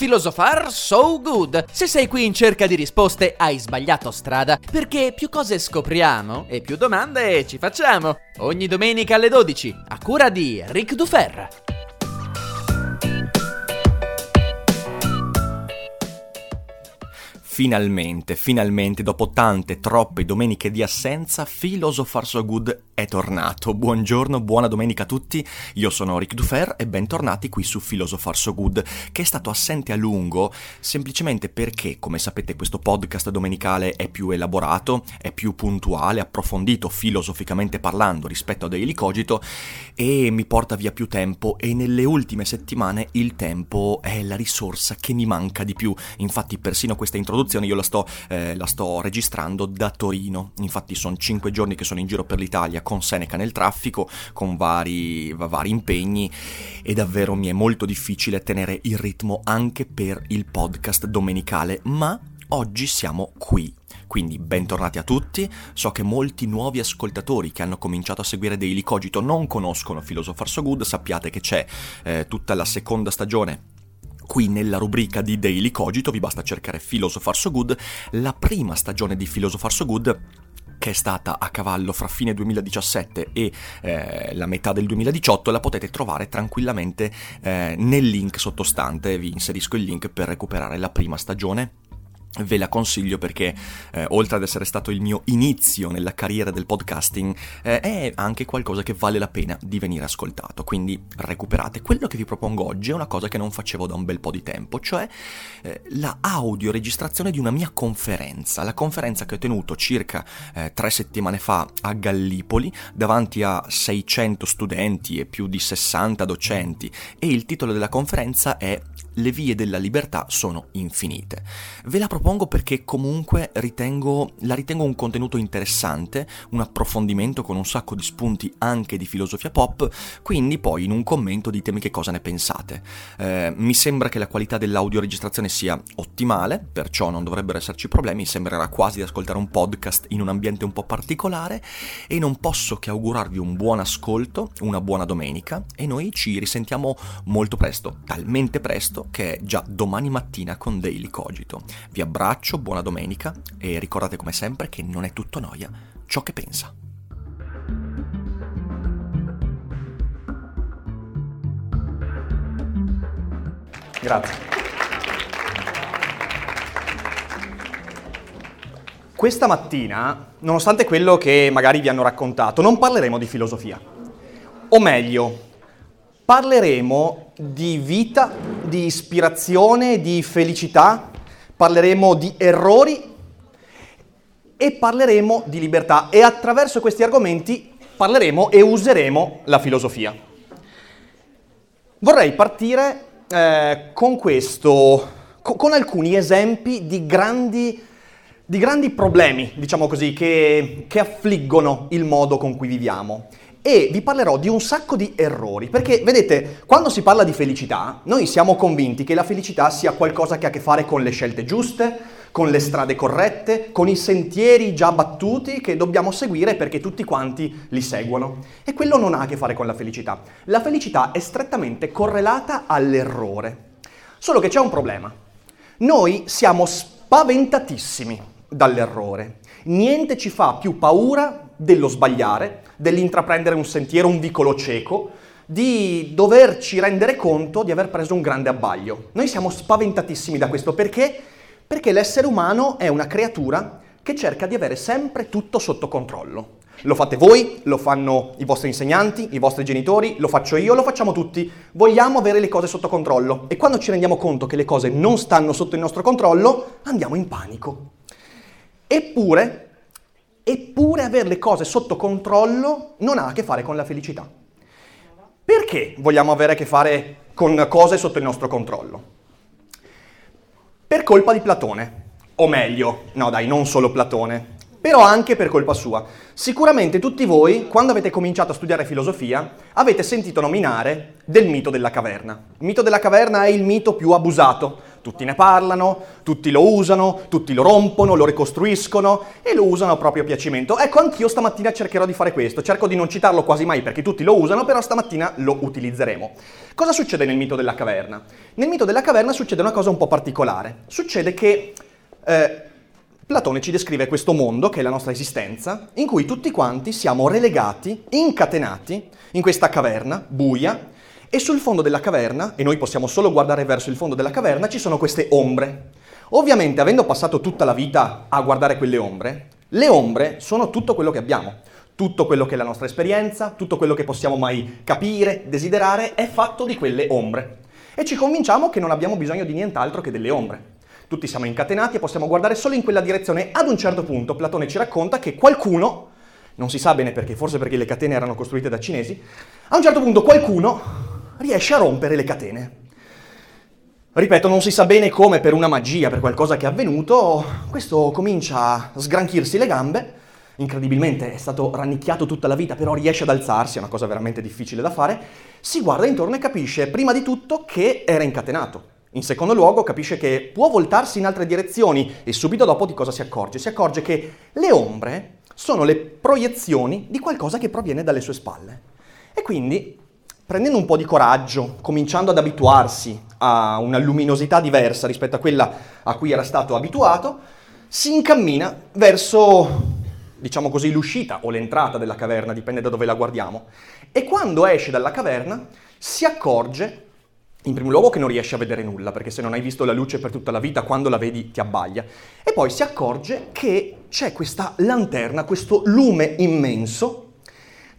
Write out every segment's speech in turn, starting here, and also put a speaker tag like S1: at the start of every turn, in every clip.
S1: Filosofar so good. Se sei qui in cerca di risposte, hai sbagliato strada, perché più cose scopriamo e più domande ci facciamo. Ogni domenica alle 12, a cura di Ric Dufer.
S2: Finalmente, finalmente, dopo tante, troppe domeniche di assenza, Philosopher So Good è tornato. Buongiorno, buona domenica a tutti, io sono Rick Dufer e bentornati qui su Philosopher So Good, che è stato assente a lungo semplicemente perché, come sapete, questo podcast domenicale è più elaborato, è più puntuale, approfondito filosoficamente parlando rispetto a Daily Cogito e mi porta via più tempo e nelle ultime settimane il tempo è la risorsa che mi manca di più. Infatti persino questa introduzione io la sto, eh, la sto registrando da Torino, infatti sono cinque giorni che sono in giro per l'Italia con Seneca nel traffico, con vari, vari impegni e davvero mi è molto difficile tenere il ritmo anche per il podcast domenicale, ma oggi siamo qui. Quindi bentornati a tutti, so che molti nuovi ascoltatori che hanno cominciato a seguire Daily Cogito non conoscono Philosopher So Good, sappiate che c'è eh, tutta la seconda stagione qui nella rubrica di Daily Cogito, vi basta cercare Philosopher So Good, la prima stagione di Philosopher So Good che è stata a cavallo fra fine 2017 e eh, la metà del 2018, la potete trovare tranquillamente eh, nel link sottostante, vi inserisco il link per recuperare la prima stagione Ve la consiglio perché, eh, oltre ad essere stato il mio inizio nella carriera del podcasting, eh, è anche qualcosa che vale la pena di venire ascoltato. Quindi recuperate. Quello che vi propongo oggi è una cosa che non facevo da un bel po' di tempo, cioè eh, la audio registrazione di una mia conferenza. La conferenza che ho tenuto circa eh, tre settimane fa a Gallipoli, davanti a 600 studenti e più di 60 docenti. E il titolo della conferenza è le vie della libertà sono infinite. Ve la propongo perché comunque ritengo, la ritengo un contenuto interessante, un approfondimento con un sacco di spunti anche di filosofia pop, quindi poi in un commento ditemi che cosa ne pensate. Eh, mi sembra che la qualità dell'audioregistrazione sia ottimale, perciò non dovrebbero esserci problemi, sembrerà quasi di ascoltare un podcast in un ambiente un po' particolare e non posso che augurarvi un buon ascolto, una buona domenica e noi ci risentiamo molto presto, talmente presto che è già domani mattina con Daily Cogito. Vi abbraccio, buona domenica e ricordate come sempre che non è tutto noia ciò che pensa.
S3: Grazie. Questa mattina, nonostante quello che magari vi hanno raccontato, non parleremo di filosofia. O meglio, parleremo di vita, di ispirazione, di felicità, parleremo di errori e parleremo di libertà. E attraverso questi argomenti parleremo e useremo la filosofia. Vorrei partire eh, con questo, con, con alcuni esempi di grandi di grandi problemi, diciamo così, che, che, affliggono il modo con cui viviamo e vi parlerò di un sacco di errori, perché vedete, quando si parla di felicità, noi siamo convinti che la felicità sia qualcosa che ha a che fare con le scelte giuste, con le strade corrette, con i sentieri già battuti che dobbiamo seguire perché tutti quanti li seguono. E quello non ha a che fare con la felicità. La felicità è strettamente correlata all'errore. Solo che c'è un problema. Noi siamo spaventatissimi dall'errore. Niente ci fa più paura dello sbagliare, dell'intraprendere un sentiero, un vicolo cieco, di doverci rendere conto di aver preso un grande abbaglio. Noi siamo spaventatissimi da questo perché? Perché l'essere umano è una creatura che cerca di avere sempre tutto sotto controllo. Lo fate voi, lo fanno i vostri insegnanti, i vostri genitori, lo faccio io, lo facciamo tutti. Vogliamo avere le cose sotto controllo e quando ci rendiamo conto che le cose non stanno sotto il nostro controllo, andiamo in panico. Eppure, Eppure avere le cose sotto controllo non ha a che fare con la felicità.
S2: Perché vogliamo avere a che fare con cose sotto il nostro controllo? Per colpa di Platone, o meglio, no dai, non solo Platone, però anche per colpa sua. Sicuramente tutti voi, quando avete cominciato a studiare filosofia, avete sentito nominare del mito della caverna. Il mito della caverna è il mito più abusato. Tutti ne parlano, tutti lo usano, tutti lo rompono, lo ricostruiscono e lo usano a proprio piacimento. Ecco, anch'io stamattina cercherò di fare questo. Cerco di non citarlo quasi mai perché tutti lo usano, però stamattina lo utilizzeremo. Cosa succede nel mito della caverna? Nel mito della caverna succede una cosa un po' particolare. Succede che eh, Platone ci descrive questo mondo, che è la nostra esistenza, in cui tutti quanti siamo relegati, incatenati, in questa caverna buia, e sul fondo della caverna, e noi possiamo solo guardare verso il fondo della caverna, ci sono queste ombre. Ovviamente, avendo passato tutta la vita a guardare quelle ombre, le ombre sono tutto quello che abbiamo. Tutto quello che è la nostra esperienza, tutto quello che possiamo mai capire, desiderare, è fatto di quelle ombre. E ci convinciamo che non abbiamo bisogno di nient'altro che delle ombre. Tutti siamo incatenati e possiamo guardare solo in quella direzione. Ad un certo punto Platone ci racconta che qualcuno, non si sa bene perché, forse perché le catene erano costruite da cinesi, a un certo punto qualcuno riesce a rompere le catene. Ripeto, non si sa bene come per una magia, per qualcosa che è avvenuto, questo comincia a sgranchirsi le gambe, incredibilmente è stato rannicchiato tutta la vita, però riesce ad alzarsi, è una cosa veramente difficile da fare, si guarda intorno e capisce prima di tutto che era incatenato. In secondo luogo capisce che può voltarsi in altre direzioni e subito dopo di cosa si accorge? Si accorge che le ombre sono le proiezioni di qualcosa che proviene dalle sue spalle. E quindi prendendo un po' di coraggio, cominciando ad abituarsi a una luminosità diversa rispetto a quella a cui era stato abituato, si incammina verso, diciamo così, l'uscita o l'entrata della caverna, dipende da dove la guardiamo. E quando esce dalla caverna si accorge, in primo luogo, che non riesce a vedere nulla, perché se non hai visto la luce per tutta la vita, quando la vedi ti abbaglia. E poi si accorge che c'è questa lanterna, questo lume immenso,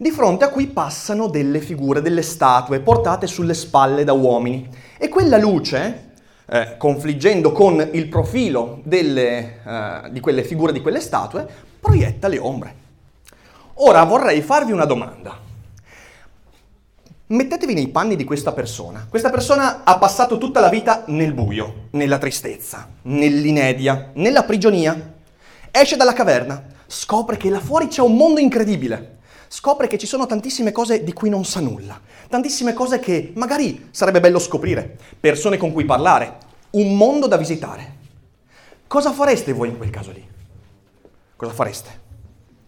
S2: di fronte a cui passano delle figure, delle statue portate sulle spalle da uomini. E quella luce, eh, confliggendo con il profilo delle, eh, di quelle figure, di quelle statue, proietta le ombre. Ora vorrei farvi una domanda. Mettetevi nei panni di questa persona. Questa persona ha passato tutta la vita nel buio, nella tristezza, nell'inedia, nella prigionia. Esce dalla caverna, scopre che là fuori c'è un mondo incredibile scopre che ci sono tantissime cose di cui non sa nulla, tantissime cose che magari sarebbe bello scoprire, persone con cui parlare, un mondo da visitare. Cosa fareste voi in quel caso lì? Cosa fareste?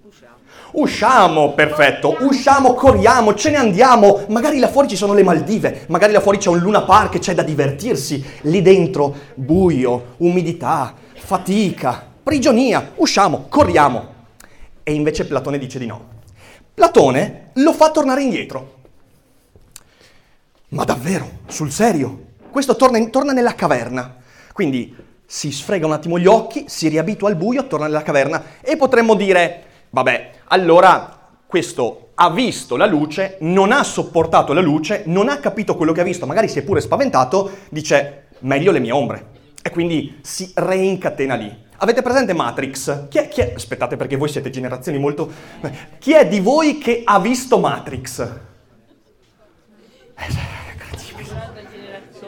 S2: Usciamo. Usciamo, perfetto, usciamo, corriamo, ce ne andiamo, magari là fuori ci sono le Maldive, magari là fuori c'è un Luna Park, c'è da divertirsi, lì dentro buio, umidità, fatica, prigionia, usciamo, corriamo. E invece Platone dice di no. Platone lo fa tornare indietro. Ma davvero? Sul serio? Questo torna, in, torna nella caverna. Quindi si sfrega un attimo gli occhi, si riabitua al buio, torna nella caverna e potremmo dire, vabbè, allora questo ha visto la luce, non ha sopportato la luce, non ha capito quello che ha visto, magari si è pure spaventato, dice meglio le mie ombre. E quindi si reincatena lì. Avete presente Matrix? Chi è, chi è, Aspettate perché voi siete generazioni molto... Chi è di voi che ha visto Matrix?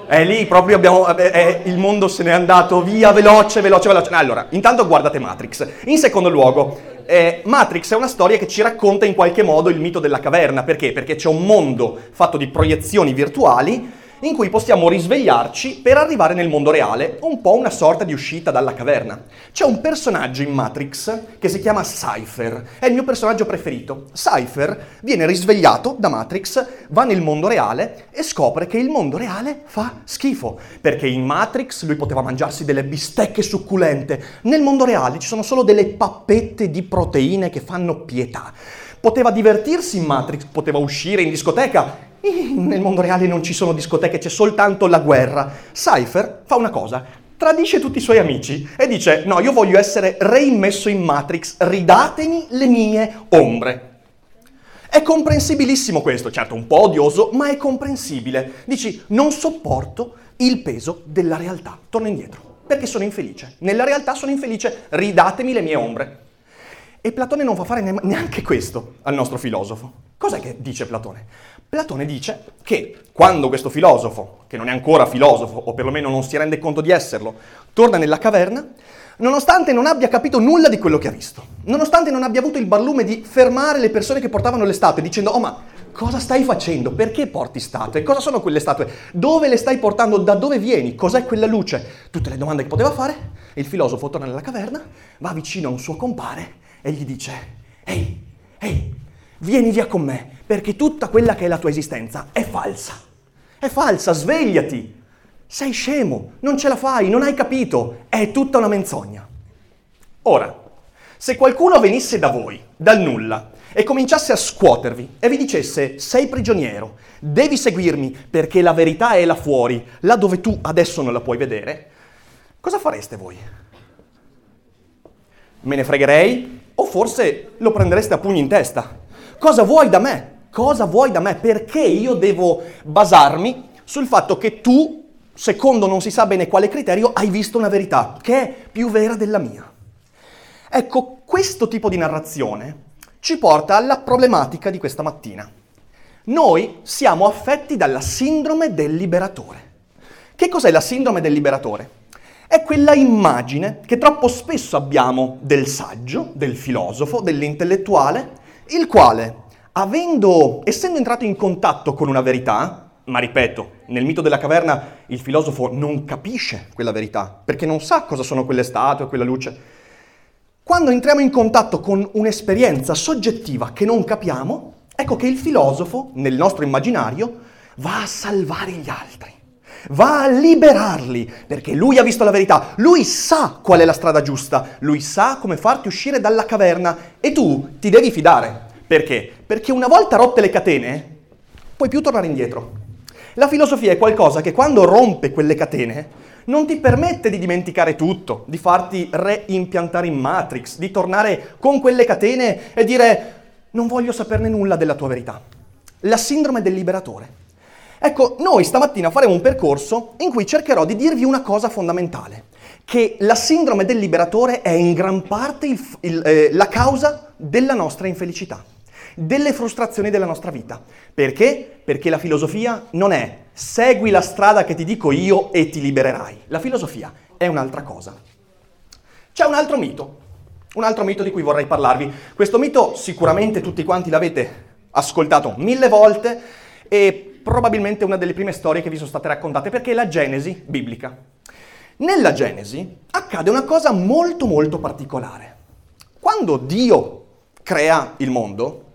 S2: È lì proprio abbiamo... Eh, il mondo se n'è andato via veloce, veloce, veloce. Allora, intanto guardate Matrix. In secondo luogo, eh, Matrix è una storia che ci racconta in qualche modo il mito della caverna. Perché? Perché c'è un mondo fatto di proiezioni virtuali in cui possiamo risvegliarci per arrivare nel mondo reale, un po' una sorta di uscita dalla caverna. C'è un personaggio in Matrix che si chiama Cypher, è il mio personaggio preferito. Cypher viene risvegliato da Matrix, va nel mondo reale e scopre che il mondo reale fa schifo, perché in Matrix lui poteva mangiarsi delle bistecche succulente, nel mondo reale ci sono solo delle pappette di proteine che fanno pietà. Poteva divertirsi in Matrix, poteva uscire in discoteca, nel mondo reale non ci sono discoteche, c'è soltanto la guerra. Cypher fa una cosa, tradisce tutti i suoi amici e dice no, io voglio essere reimmesso in Matrix, ridatemi le mie ombre. È comprensibilissimo questo, certo un po' odioso, ma è comprensibile. Dici, non sopporto il peso della realtà, torno indietro, perché sono infelice. Nella realtà sono infelice, ridatemi le mie ombre. E Platone non fa fare neanche questo al nostro filosofo. Cos'è che dice Platone? Platone dice che quando questo filosofo, che non è ancora filosofo, o perlomeno non si rende conto di esserlo, torna nella caverna, nonostante non abbia capito nulla di quello che ha visto, nonostante non abbia avuto il barlume di fermare le persone che portavano le statue dicendo oh ma cosa stai facendo? Perché porti statue? Cosa sono quelle statue? Dove le stai portando? Da dove vieni? Cos'è quella luce? Tutte le domande che poteva fare. Il filosofo torna nella caverna, va vicino a un suo compare e gli dice ehi, ehi, vieni via con me perché tutta quella che è la tua esistenza è falsa. È falsa, svegliati. Sei scemo, non ce la fai, non hai capito, è tutta una menzogna. Ora, se qualcuno venisse da voi, dal nulla, e cominciasse a scuotervi e vi dicesse sei prigioniero, devi seguirmi perché la verità è là fuori, là dove tu adesso non la puoi vedere, cosa fareste voi? Me ne fregherei o forse lo prendereste a pugni in testa? Cosa vuoi da me? Cosa vuoi da me? Perché io devo basarmi sul fatto che tu, secondo non si sa bene quale criterio, hai visto una verità che è più vera della mia? Ecco, questo tipo di narrazione ci porta alla problematica di questa mattina. Noi siamo affetti dalla sindrome del liberatore. Che cos'è la sindrome del liberatore? È quella immagine che troppo spesso abbiamo del saggio, del filosofo, dell'intellettuale, il quale avendo, essendo entrato in contatto con una verità, ma ripeto, nel mito della caverna il filosofo non capisce quella verità, perché non sa cosa sono quelle statue, quella luce. Quando entriamo in contatto con un'esperienza soggettiva che non capiamo, ecco che il filosofo, nel nostro immaginario, va a salvare gli altri, va a liberarli, perché lui ha visto la verità, lui sa qual è la strada giusta, lui sa come farti uscire dalla caverna e tu ti devi fidare. Perché? Perché una volta rotte le catene, puoi più tornare indietro. La filosofia è qualcosa che quando rompe quelle catene non ti permette di dimenticare tutto, di farti reimpiantare in Matrix, di tornare con quelle catene e dire non voglio saperne nulla della tua verità. La sindrome del liberatore. Ecco, noi stamattina faremo un percorso in cui cercherò di dirvi una cosa fondamentale, che la sindrome del liberatore è in gran parte il, il, eh, la causa della nostra infelicità delle frustrazioni della nostra vita. Perché? Perché la filosofia non è segui la strada che ti dico io e ti libererai. La filosofia è un'altra cosa. C'è un altro mito, un altro mito di cui vorrei parlarvi. Questo mito sicuramente tutti quanti l'avete ascoltato mille volte e probabilmente una delle prime storie che vi sono state raccontate perché è la Genesi biblica. Nella Genesi accade una cosa molto molto particolare. Quando Dio crea il mondo,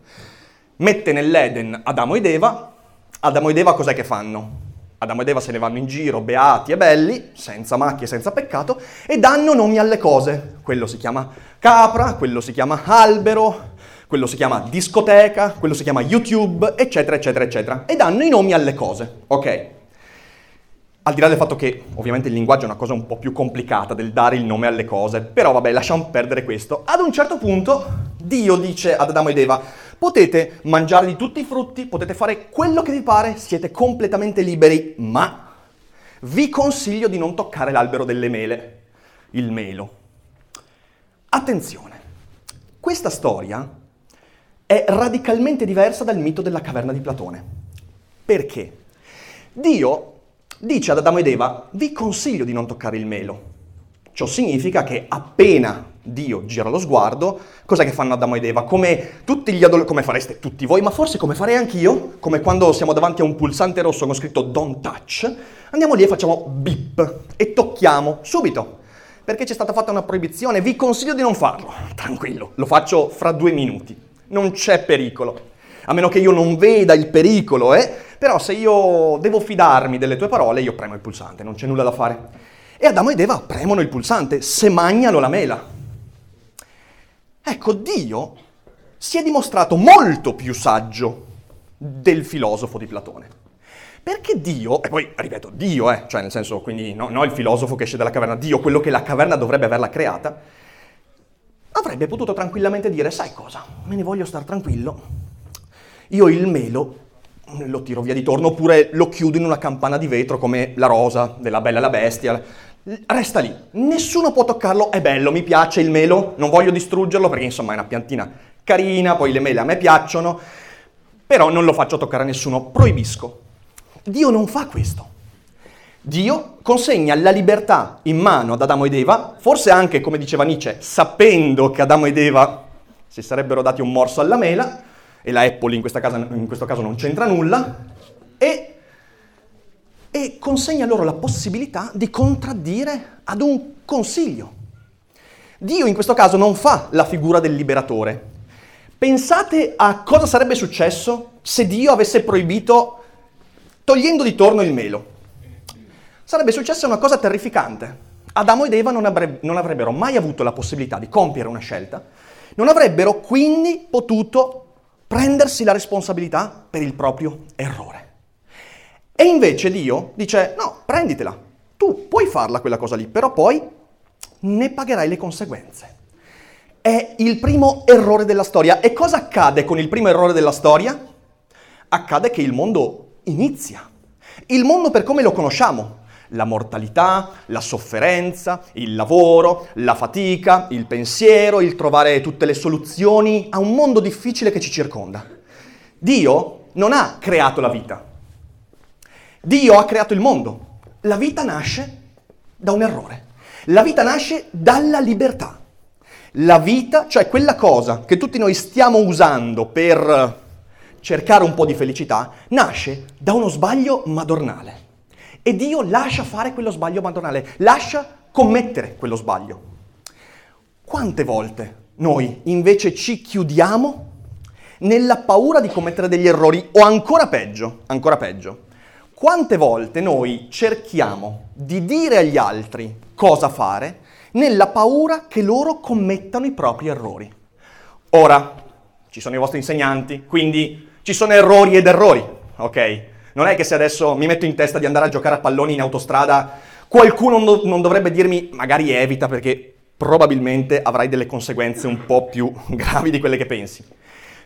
S2: mette nell'Eden Adamo ed Eva, Adamo ed Eva cos'è che fanno? Adamo ed Eva se ne vanno in giro, beati e belli, senza macchie, senza peccato, e danno nomi alle cose. Quello si chiama capra, quello si chiama albero, quello si chiama discoteca, quello si chiama YouTube, eccetera, eccetera, eccetera. E danno i nomi alle cose, ok? Al di là del fatto che ovviamente il linguaggio è una cosa un po' più complicata del dare il nome alle cose, però vabbè, lasciamo perdere questo. Ad un certo punto Dio dice ad Adamo ed Eva, potete mangiare di tutti i frutti, potete fare quello che vi pare, siete completamente liberi, ma vi consiglio di non toccare l'albero delle mele, il melo. Attenzione, questa storia è radicalmente diversa dal mito della caverna di Platone. Perché? Dio dice ad Adamo ed Eva, vi consiglio di non toccare il melo. Ciò significa che appena Dio gira lo sguardo, cos'è che fanno Adamo ed Eva? Come tutti gli adolescenti, come fareste tutti voi, ma forse come farei anch'io, come quando siamo davanti a un pulsante rosso con scritto don't touch, andiamo lì e facciamo beep e tocchiamo subito. Perché c'è stata fatta una proibizione, vi consiglio di non farlo. Tranquillo, lo faccio fra due minuti. Non c'è pericolo. A meno che io non veda il pericolo, eh? Però se io devo fidarmi delle tue parole, io premo il pulsante, non c'è nulla da fare. E Adamo ed Eva premono il pulsante, se mangiano la mela. Ecco, Dio si è dimostrato molto più saggio del filosofo di Platone. Perché Dio, e poi ripeto, Dio, eh, cioè nel senso, quindi no, no il filosofo che esce dalla caverna, Dio, quello che la caverna dovrebbe averla creata, avrebbe potuto tranquillamente dire, sai cosa, me ne voglio star tranquillo, io il melo lo tiro via di torno oppure lo chiudo in una campana di vetro come la rosa della Bella e la Bestia, resta lì. Nessuno può toccarlo, è bello, mi piace il melo, non voglio distruggerlo perché insomma è una piantina carina, poi le mele a me piacciono, però non lo faccio toccare a nessuno, proibisco. Dio non fa questo. Dio consegna la libertà in mano ad Adamo ed Eva, forse anche, come diceva Nietzsche, sapendo che Adamo ed Eva si sarebbero dati un morso alla mela, e la Apple in, casa, in questo caso non c'entra nulla, e, e consegna loro la possibilità di contraddire ad un consiglio. Dio in questo caso non fa la figura del liberatore. Pensate a cosa sarebbe successo se Dio avesse proibito togliendo di torno il melo sarebbe successa una cosa terrificante. Adamo ed Eva non, avre- non avrebbero mai avuto la possibilità di compiere una scelta, non avrebbero quindi potuto prendersi la responsabilità per il proprio errore. E invece Dio dice, no, prenditela, tu puoi farla quella cosa lì, però poi ne pagherai le conseguenze. È il primo errore della storia. E cosa accade con il primo errore della storia? Accade che il mondo inizia. Il mondo per come lo conosciamo, la mortalità, la sofferenza, il lavoro, la fatica, il pensiero, il trovare tutte le soluzioni a un mondo difficile che ci circonda. Dio non ha creato la vita. Dio ha creato il mondo. La vita nasce da un errore. La vita nasce dalla libertà. La vita, cioè quella cosa che tutti noi stiamo usando per cercare un po' di felicità, nasce da uno sbaglio madornale. E Dio lascia fare quello sbaglio madonale, lascia commettere quello sbaglio. Quante volte noi invece ci chiudiamo nella paura di commettere degli errori o ancora peggio, ancora peggio, quante volte noi cerchiamo di dire agli altri cosa fare nella paura che loro commettano i propri errori. Ora, ci sono i vostri insegnanti, quindi ci sono errori ed errori, ok? Non è che se adesso mi metto in testa di andare a giocare a palloni in autostrada, qualcuno non, dovrebbe dirmi magari evita perché probabilmente avrai delle conseguenze un po' più gravi di quelle che pensi.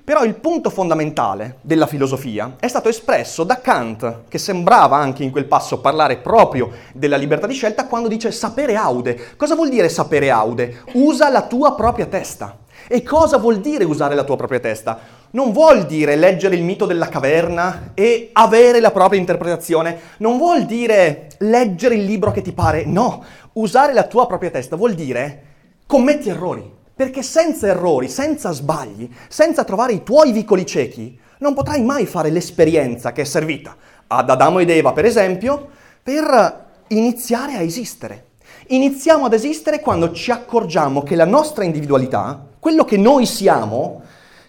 S2: Però il punto fondamentale della filosofia è stato espresso da Kant, che sembrava anche in quel passo parlare proprio della libertà di scelta quando dice sapere aude. Cosa vuol dire sapere aude? Usa la tua propria testa. E cosa vuol dire usare la tua propria testa? Non vuol dire leggere il mito della caverna e avere la propria interpretazione, non vuol dire leggere il libro che ti pare, no, usare la tua propria testa vuol dire commetti errori, perché senza errori, senza sbagli, senza trovare i tuoi vicoli ciechi, non potrai mai fare l'esperienza che è servita. Ad Adamo ed Eva, per esempio, per iniziare a esistere. Iniziamo ad esistere quando ci accorgiamo che la nostra individualità, quello che noi siamo,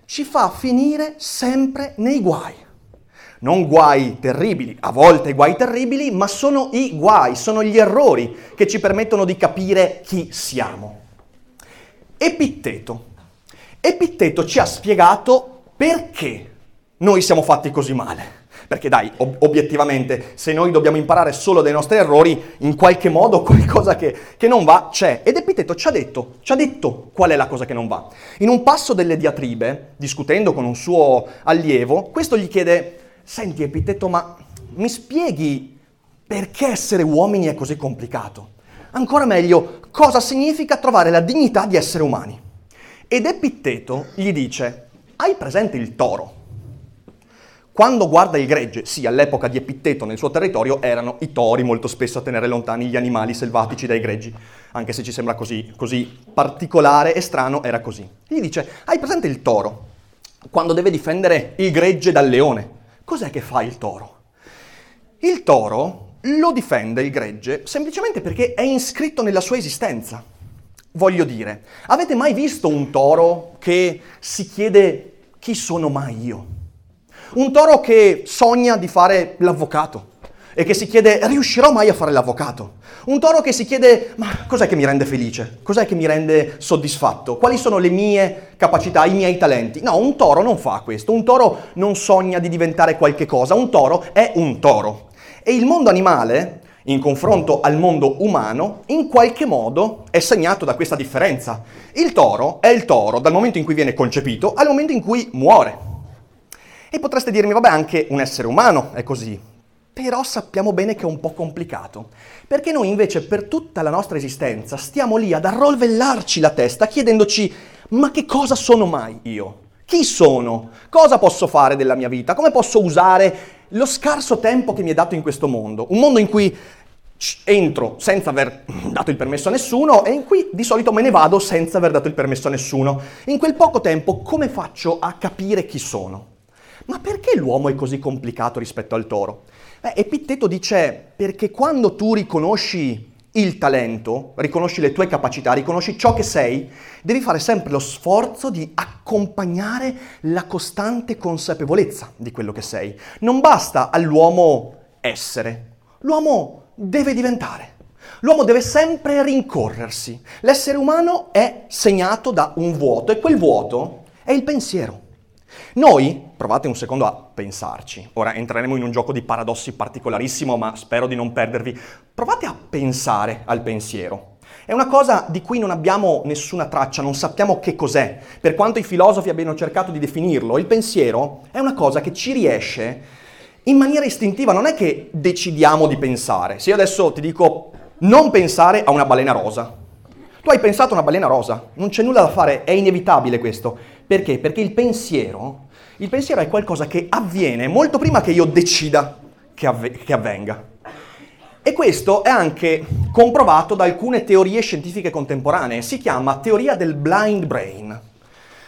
S2: ci fa finire sempre nei guai. Non guai terribili, a volte guai terribili, ma sono i guai, sono gli errori che ci permettono di capire chi siamo. Epitteto. Epitteto ci ha spiegato perché noi siamo fatti così male. Perché dai, ob- obiettivamente, se noi dobbiamo imparare solo dai nostri errori, in qualche modo qualcosa che, che non va c'è. Ed Epiteto ci ha detto, ci ha detto qual è la cosa che non va. In un passo delle diatribe, discutendo con un suo allievo, questo gli chiede, senti Epiteto, ma mi spieghi perché essere uomini è così complicato? Ancora meglio, cosa significa trovare la dignità di essere umani? Ed Epitteto gli dice, hai presente il toro? Quando guarda il gregge, sì, all'epoca di Epitteto nel suo territorio erano i tori molto spesso a tenere lontani gli animali selvatici dai greggi, anche se ci sembra così, così particolare e strano, era così. Gli dice, hai presente il toro? Quando deve difendere il gregge dal leone, cos'è che fa il toro? Il toro lo difende il gregge semplicemente perché è iscritto nella sua esistenza. Voglio dire, avete mai visto un toro che si chiede chi sono mai io? Un toro che sogna di fare l'avvocato e che si chiede riuscirò mai a fare l'avvocato? Un toro che si chiede ma cos'è che mi rende felice? Cos'è che mi rende soddisfatto? Quali sono le mie capacità, i miei talenti? No, un toro non fa questo, un toro non sogna di diventare qualche cosa, un toro è un toro. E il mondo animale, in confronto al mondo umano, in qualche modo è segnato da questa differenza. Il toro è il toro dal momento in cui viene concepito al momento in cui muore. E potreste dirmi, vabbè, anche un essere umano è così. però sappiamo bene che è un po' complicato, perché noi invece per tutta la nostra esistenza stiamo lì ad arrovellarci la testa chiedendoci ma che cosa sono mai io? Chi sono? Cosa posso fare della mia vita? Come posso usare lo scarso tempo che mi è dato in questo mondo? Un mondo in cui entro senza aver dato il permesso a nessuno e in cui di solito me ne vado senza aver dato il permesso a nessuno. In quel poco tempo come faccio a capire chi sono? Ma perché l'uomo è così complicato rispetto al toro? Beh, Epitteto dice perché quando tu riconosci il talento, riconosci le tue capacità, riconosci ciò che sei, devi fare sempre lo sforzo di accompagnare la costante consapevolezza di quello che sei. Non basta all'uomo essere, l'uomo deve diventare. L'uomo deve sempre rincorrersi. L'essere umano è segnato da un vuoto e quel vuoto è il pensiero. Noi, provate un secondo a pensarci, ora entreremo in un gioco di paradossi particolarissimo, ma spero di non perdervi. Provate a pensare al pensiero. È una cosa di cui non abbiamo nessuna traccia, non sappiamo che cos'è. Per quanto i filosofi abbiano cercato di definirlo, il pensiero è una cosa che ci riesce in maniera istintiva, non è che decidiamo di pensare. Se io adesso ti dico non pensare a una balena rosa, tu hai pensato a una balena rosa, non c'è nulla da fare, è inevitabile questo. Perché? Perché il pensiero, il pensiero è qualcosa che avviene molto prima che io decida che, avve- che avvenga. E questo è anche comprovato da alcune teorie scientifiche contemporanee. Si chiama teoria del blind brain.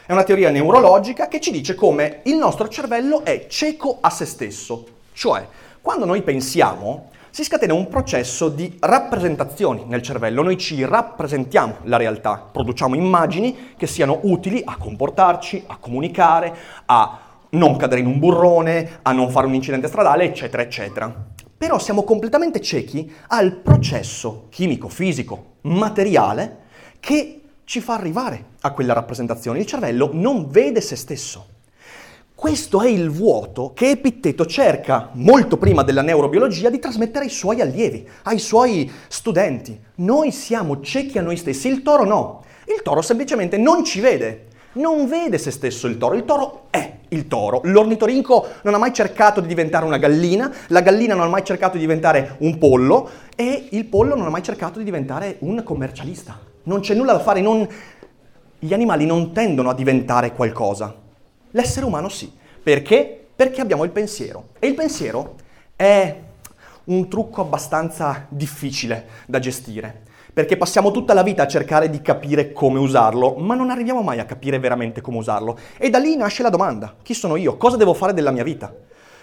S2: È una teoria neurologica che ci dice come il nostro cervello è cieco a se stesso. Cioè, quando noi pensiamo, si scatena un processo di rappresentazioni nel cervello. Noi ci rappresentiamo la realtà, produciamo immagini che siano utili a comportarci, a comunicare, a non cadere in un burrone, a non fare un incidente stradale, eccetera, eccetera. Però siamo completamente ciechi al processo chimico, fisico, materiale che ci fa arrivare a quella rappresentazione. Il cervello non vede se stesso. Questo è il vuoto che Epitteto cerca, molto prima della neurobiologia, di trasmettere ai suoi allievi, ai suoi studenti. Noi siamo ciechi a noi stessi, il toro no. Il toro semplicemente non ci vede, non vede se stesso il toro, il toro è il toro. L'ornitorinco non ha mai cercato di diventare una gallina, la gallina non ha mai cercato di diventare un pollo e il pollo non ha mai cercato di diventare un commercialista. Non c'è nulla da fare, non... gli animali non tendono a diventare qualcosa. L'essere umano sì. Perché? Perché abbiamo il pensiero. E il pensiero è un trucco abbastanza difficile da gestire. Perché passiamo tutta la vita a cercare di capire come usarlo, ma non arriviamo mai a capire veramente come usarlo. E da lì nasce la domanda, chi sono io? Cosa devo fare della mia vita?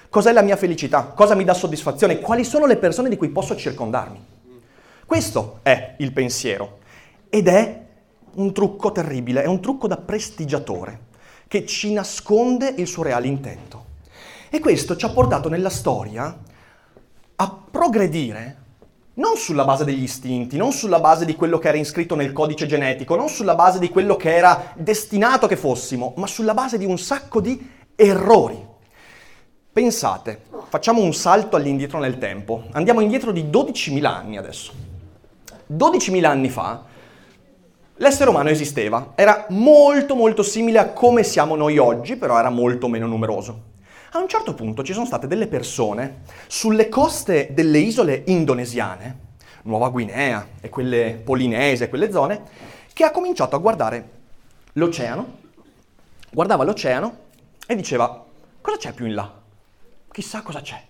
S2: Cos'è la mia felicità? Cosa mi dà soddisfazione? Quali sono le persone di cui posso circondarmi? Questo è il pensiero. Ed è un trucco terribile, è un trucco da prestigiatore che ci nasconde il suo reale intento. E questo ci ha portato nella storia a progredire non sulla base degli istinti, non sulla base di quello che era iscritto nel codice genetico, non sulla base di quello che era destinato che fossimo, ma sulla base di un sacco di errori. Pensate, facciamo un salto all'indietro nel tempo, andiamo indietro di 12.000 anni adesso. 12.000 anni fa L'essere umano esisteva, era molto molto simile a come siamo noi oggi, però era molto meno numeroso. A un certo punto ci sono state delle persone sulle coste delle isole indonesiane, Nuova Guinea e quelle polinese, quelle zone, che ha cominciato a guardare l'oceano, guardava l'oceano e diceva cosa c'è più in là? Chissà cosa c'è.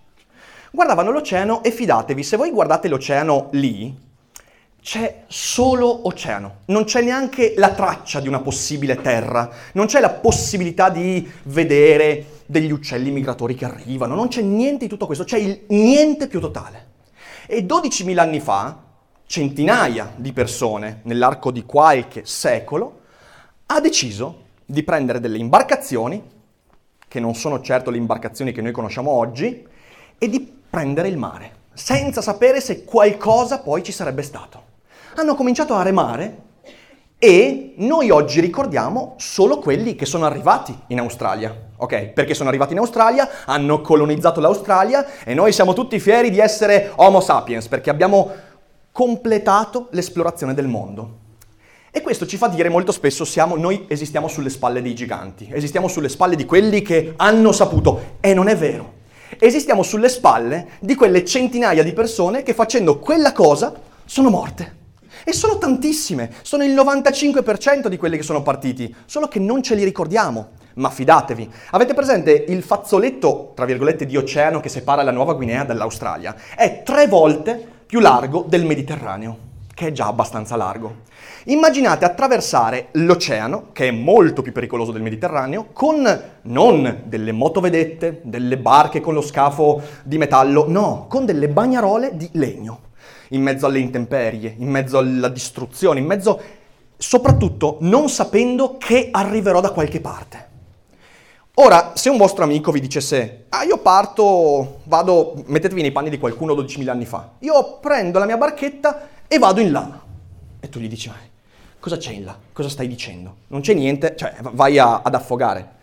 S2: Guardavano l'oceano e fidatevi, se voi guardate l'oceano lì, c'è solo oceano, non c'è neanche la traccia di una possibile terra, non c'è la possibilità di vedere degli uccelli migratori che arrivano, non c'è niente di tutto questo, c'è il niente più totale. E 12.000 anni fa, centinaia di persone, nell'arco di qualche secolo, ha deciso di prendere delle imbarcazioni, che non sono certo le imbarcazioni che noi conosciamo oggi, e di prendere il mare, senza sapere se qualcosa poi ci sarebbe stato hanno cominciato a remare e noi oggi ricordiamo solo quelli che sono arrivati in Australia, ok? Perché sono arrivati in Australia, hanno colonizzato l'Australia e noi siamo tutti fieri di essere Homo sapiens perché abbiamo completato l'esplorazione del mondo. E questo ci fa dire molto spesso siamo, noi esistiamo sulle spalle dei giganti, esistiamo sulle spalle di quelli che hanno saputo. E non è vero. Esistiamo sulle spalle di quelle centinaia di persone che facendo quella cosa sono morte. E sono tantissime, sono il 95% di quelli che sono partiti, solo che non ce li ricordiamo. Ma fidatevi, avete presente il fazzoletto, tra virgolette, di oceano che separa la Nuova Guinea dall'Australia? È tre volte più largo del Mediterraneo, che è già abbastanza largo. Immaginate attraversare l'oceano, che è molto più pericoloso del Mediterraneo, con non delle motovedette, delle barche con lo scafo di metallo, no, con delle bagnarole di legno in mezzo alle intemperie, in mezzo alla distruzione, in mezzo soprattutto non sapendo che arriverò da qualche parte. Ora, se un vostro amico vi dicesse, ah io parto, vado, mettetevi nei panni di qualcuno 12.000 anni fa, io prendo la mia barchetta e vado in là. E tu gli dici, ma cosa c'è in là? Cosa stai dicendo? Non c'è niente, cioè vai a, ad affogare.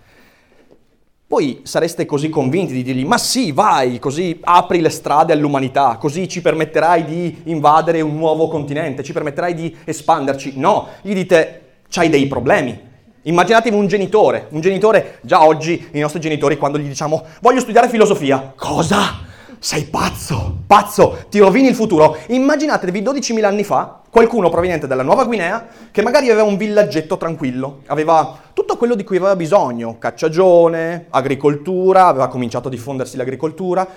S2: Poi sareste così convinti di dirgli, ma sì, vai, così apri le strade all'umanità, così ci permetterai di invadere un nuovo continente, ci permetterai di espanderci. No, gli dite, c'hai dei problemi. Immaginatevi un genitore, un genitore, già oggi i nostri genitori quando gli diciamo, voglio studiare filosofia. Cosa? Sei pazzo, pazzo, ti rovini il futuro. Immaginatevi 12.000 anni fa qualcuno proveniente dalla Nuova Guinea che magari aveva un villaggetto tranquillo, aveva tutto quello di cui aveva bisogno, cacciagione, agricoltura, aveva cominciato a diffondersi l'agricoltura,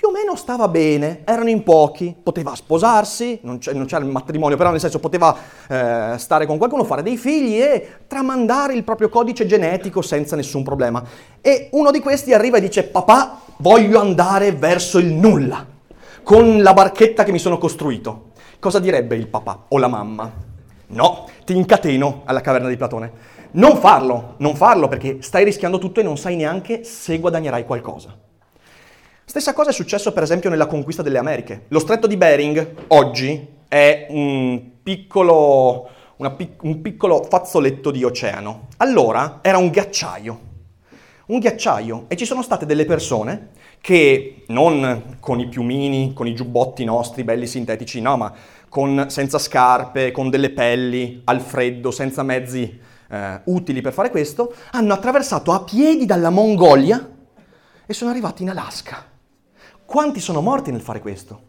S2: più o meno stava bene, erano in pochi, poteva sposarsi, non, non c'era il matrimonio, però nel senso poteva eh, stare con qualcuno, fare dei figli e tramandare il proprio codice genetico senza nessun problema. E uno di questi arriva e dice papà voglio andare verso il nulla, con la barchetta che mi sono costruito. Cosa direbbe il papà o la mamma? No, ti incateno alla caverna di Platone. Non farlo, non farlo perché stai rischiando tutto e non sai neanche se guadagnerai qualcosa. Stessa cosa è successo per esempio nella conquista delle Americhe. Lo stretto di Bering oggi è un piccolo, pic- un piccolo fazzoletto di oceano. Allora era un ghiacciaio un ghiacciaio e ci sono state delle persone che non con i piumini, con i giubbotti nostri belli sintetici, no, ma con, senza scarpe, con delle pelli, al freddo, senza mezzi eh, utili per fare questo, hanno attraversato a piedi dalla Mongolia e sono arrivati in Alaska. Quanti sono morti nel fare questo?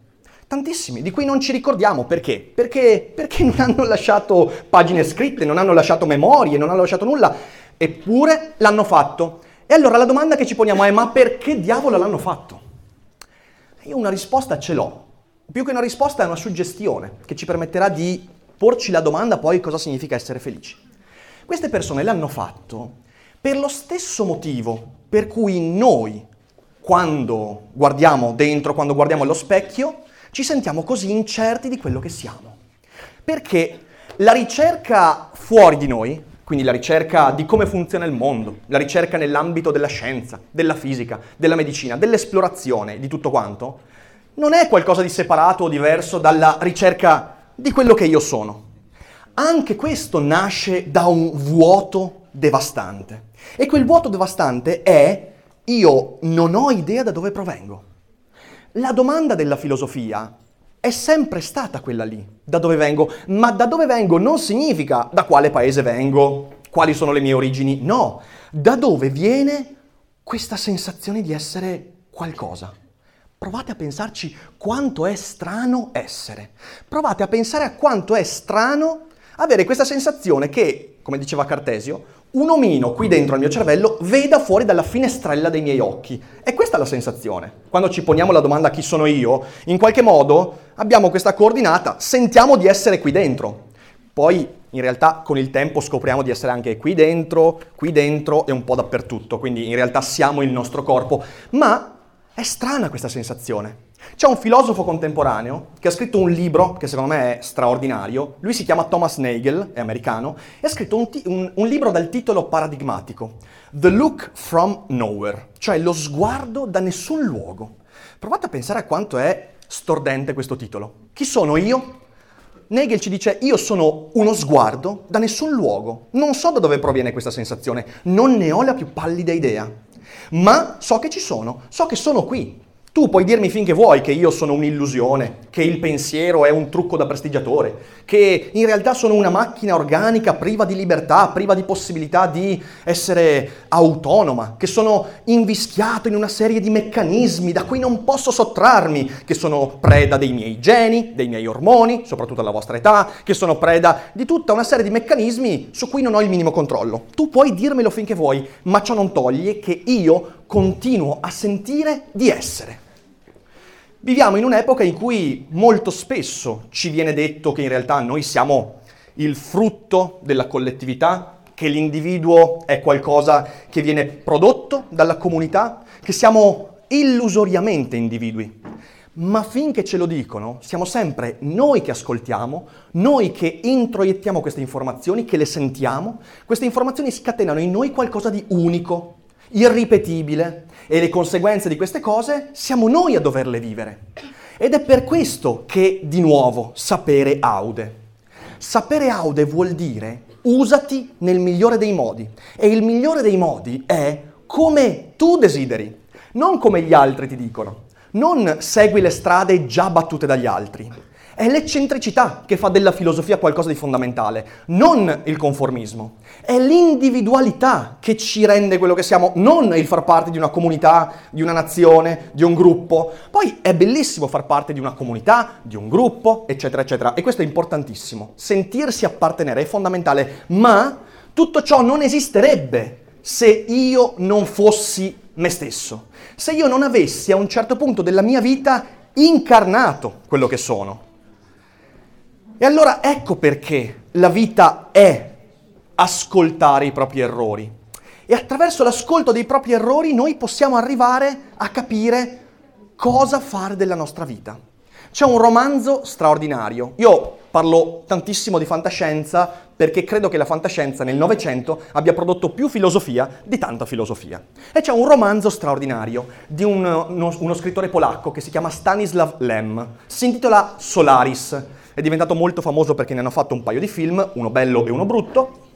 S2: Tantissimi, di cui non ci ricordiamo perché? Perché, perché non hanno lasciato pagine scritte, non hanno lasciato memorie, non hanno lasciato nulla, eppure l'hanno fatto. E allora la domanda che ci poniamo è ma perché diavolo l'hanno fatto? Io una risposta ce l'ho. Più che una risposta è una suggestione che ci permetterà di porci la domanda poi cosa significa essere felici. Queste persone l'hanno fatto per lo stesso motivo per cui noi, quando guardiamo dentro, quando guardiamo allo specchio, ci sentiamo così incerti di quello che siamo. Perché la ricerca fuori di noi quindi la ricerca di come funziona il mondo, la ricerca nell'ambito della scienza, della fisica, della medicina, dell'esplorazione, di tutto quanto, non è qualcosa di separato o diverso dalla ricerca di quello che io sono. Anche questo nasce da un vuoto devastante. E quel vuoto devastante è io non ho idea da dove provengo. La domanda della filosofia è sempre stata quella lì, da dove vengo, ma da dove vengo non significa da quale paese vengo, quali sono le mie origini, no, da dove viene questa sensazione di essere qualcosa. Provate a pensarci quanto è strano essere. Provate a pensare a quanto è strano avere questa sensazione che, come diceva Cartesio, un omino qui dentro al mio cervello veda fuori dalla finestrella dei miei occhi. E questa è la sensazione. Quando ci poniamo la domanda chi sono io, in qualche modo abbiamo questa coordinata, sentiamo di essere qui dentro. Poi in realtà con il tempo scopriamo di essere anche qui dentro, qui dentro e un po' dappertutto, quindi in realtà siamo il nostro corpo, ma è strana questa sensazione. C'è un filosofo contemporaneo che ha scritto un libro che secondo me è straordinario, lui si chiama Thomas Nagel, è americano, e ha scritto un, t- un, un libro dal titolo paradigmatico, The Look from Nowhere, cioè lo sguardo da nessun luogo. Provate a pensare a quanto è stordente questo titolo. Chi sono io? Nagel ci dice io sono uno sguardo da nessun luogo, non so da dove proviene questa sensazione, non ne ho la più pallida idea, ma so che ci sono, so che sono qui, Tu puoi dirmi finché vuoi che io sono un'illusione, che il pensiero è un trucco da prestigiatore, che in realtà sono una macchina organica priva di libertà, priva di possibilità di essere autonoma, che sono invischiato in una serie di meccanismi da cui non posso sottrarmi, che sono preda dei miei geni, dei miei ormoni, soprattutto alla vostra età, che sono preda di tutta una serie di meccanismi su cui non ho il minimo controllo. Tu puoi dirmelo finché vuoi, ma ciò non toglie che io continuo a sentire di essere. Viviamo in un'epoca in cui molto spesso ci viene detto che in realtà noi siamo il frutto della collettività, che l'individuo è qualcosa che viene prodotto dalla comunità, che siamo illusoriamente individui. Ma finché ce lo dicono, siamo sempre noi che ascoltiamo, noi che introiettiamo queste informazioni, che le sentiamo, queste informazioni scatenano in noi qualcosa di unico, irripetibile e le conseguenze di queste cose siamo noi a doverle vivere. Ed è per questo che, di nuovo, sapere aude. Sapere aude vuol dire usati nel migliore dei modi. E il migliore dei modi è come tu desideri, non come gli altri ti dicono. Non segui le strade già battute dagli altri. È l'eccentricità che fa della filosofia qualcosa di fondamentale, non il conformismo. È l'individualità che ci rende quello che siamo, non il far parte di una comunità, di una nazione, di un gruppo. Poi è bellissimo far parte di una comunità, di un gruppo, eccetera, eccetera. E questo è importantissimo. Sentirsi appartenere è fondamentale, ma tutto ciò non esisterebbe se io non fossi me stesso, se io non avessi a un certo punto della mia vita incarnato quello che sono. E allora ecco perché la vita è ascoltare i propri errori. E attraverso l'ascolto dei propri errori noi possiamo arrivare a capire cosa fare della nostra vita. C'è un romanzo straordinario. Io parlo tantissimo di fantascienza perché credo che la fantascienza nel Novecento abbia prodotto più filosofia di tanta filosofia. E c'è un romanzo straordinario di un, uno, uno scrittore polacco che si chiama Stanislav Lem. Si intitola Solaris è diventato molto famoso perché ne hanno fatto un paio di film, uno bello e uno brutto.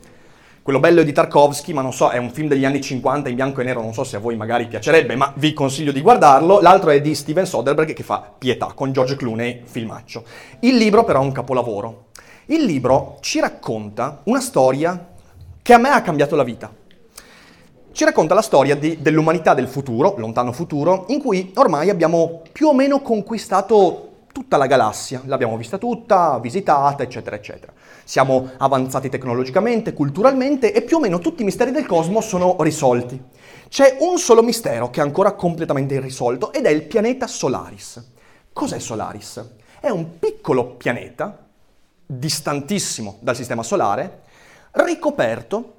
S2: Quello bello di Tarkovsky, ma non so, è un film degli anni 50 in bianco e nero, non so se a voi magari piacerebbe, ma vi consiglio di guardarlo. L'altro è di Steven Soderbergh che fa Pietà con George Clooney, filmaccio. Il libro però è un capolavoro. Il libro ci racconta una storia che a me ha cambiato la vita. Ci racconta la storia di, dell'umanità del futuro, lontano futuro, in cui ormai abbiamo più o meno conquistato tutta la galassia, l'abbiamo vista tutta, visitata, eccetera, eccetera. Siamo avanzati tecnologicamente, culturalmente e più o meno tutti i misteri del cosmo sono risolti. C'è un solo mistero che è ancora completamente irrisolto ed è il pianeta Solaris. Cos'è Solaris? È un piccolo pianeta, distantissimo dal Sistema Solare, ricoperto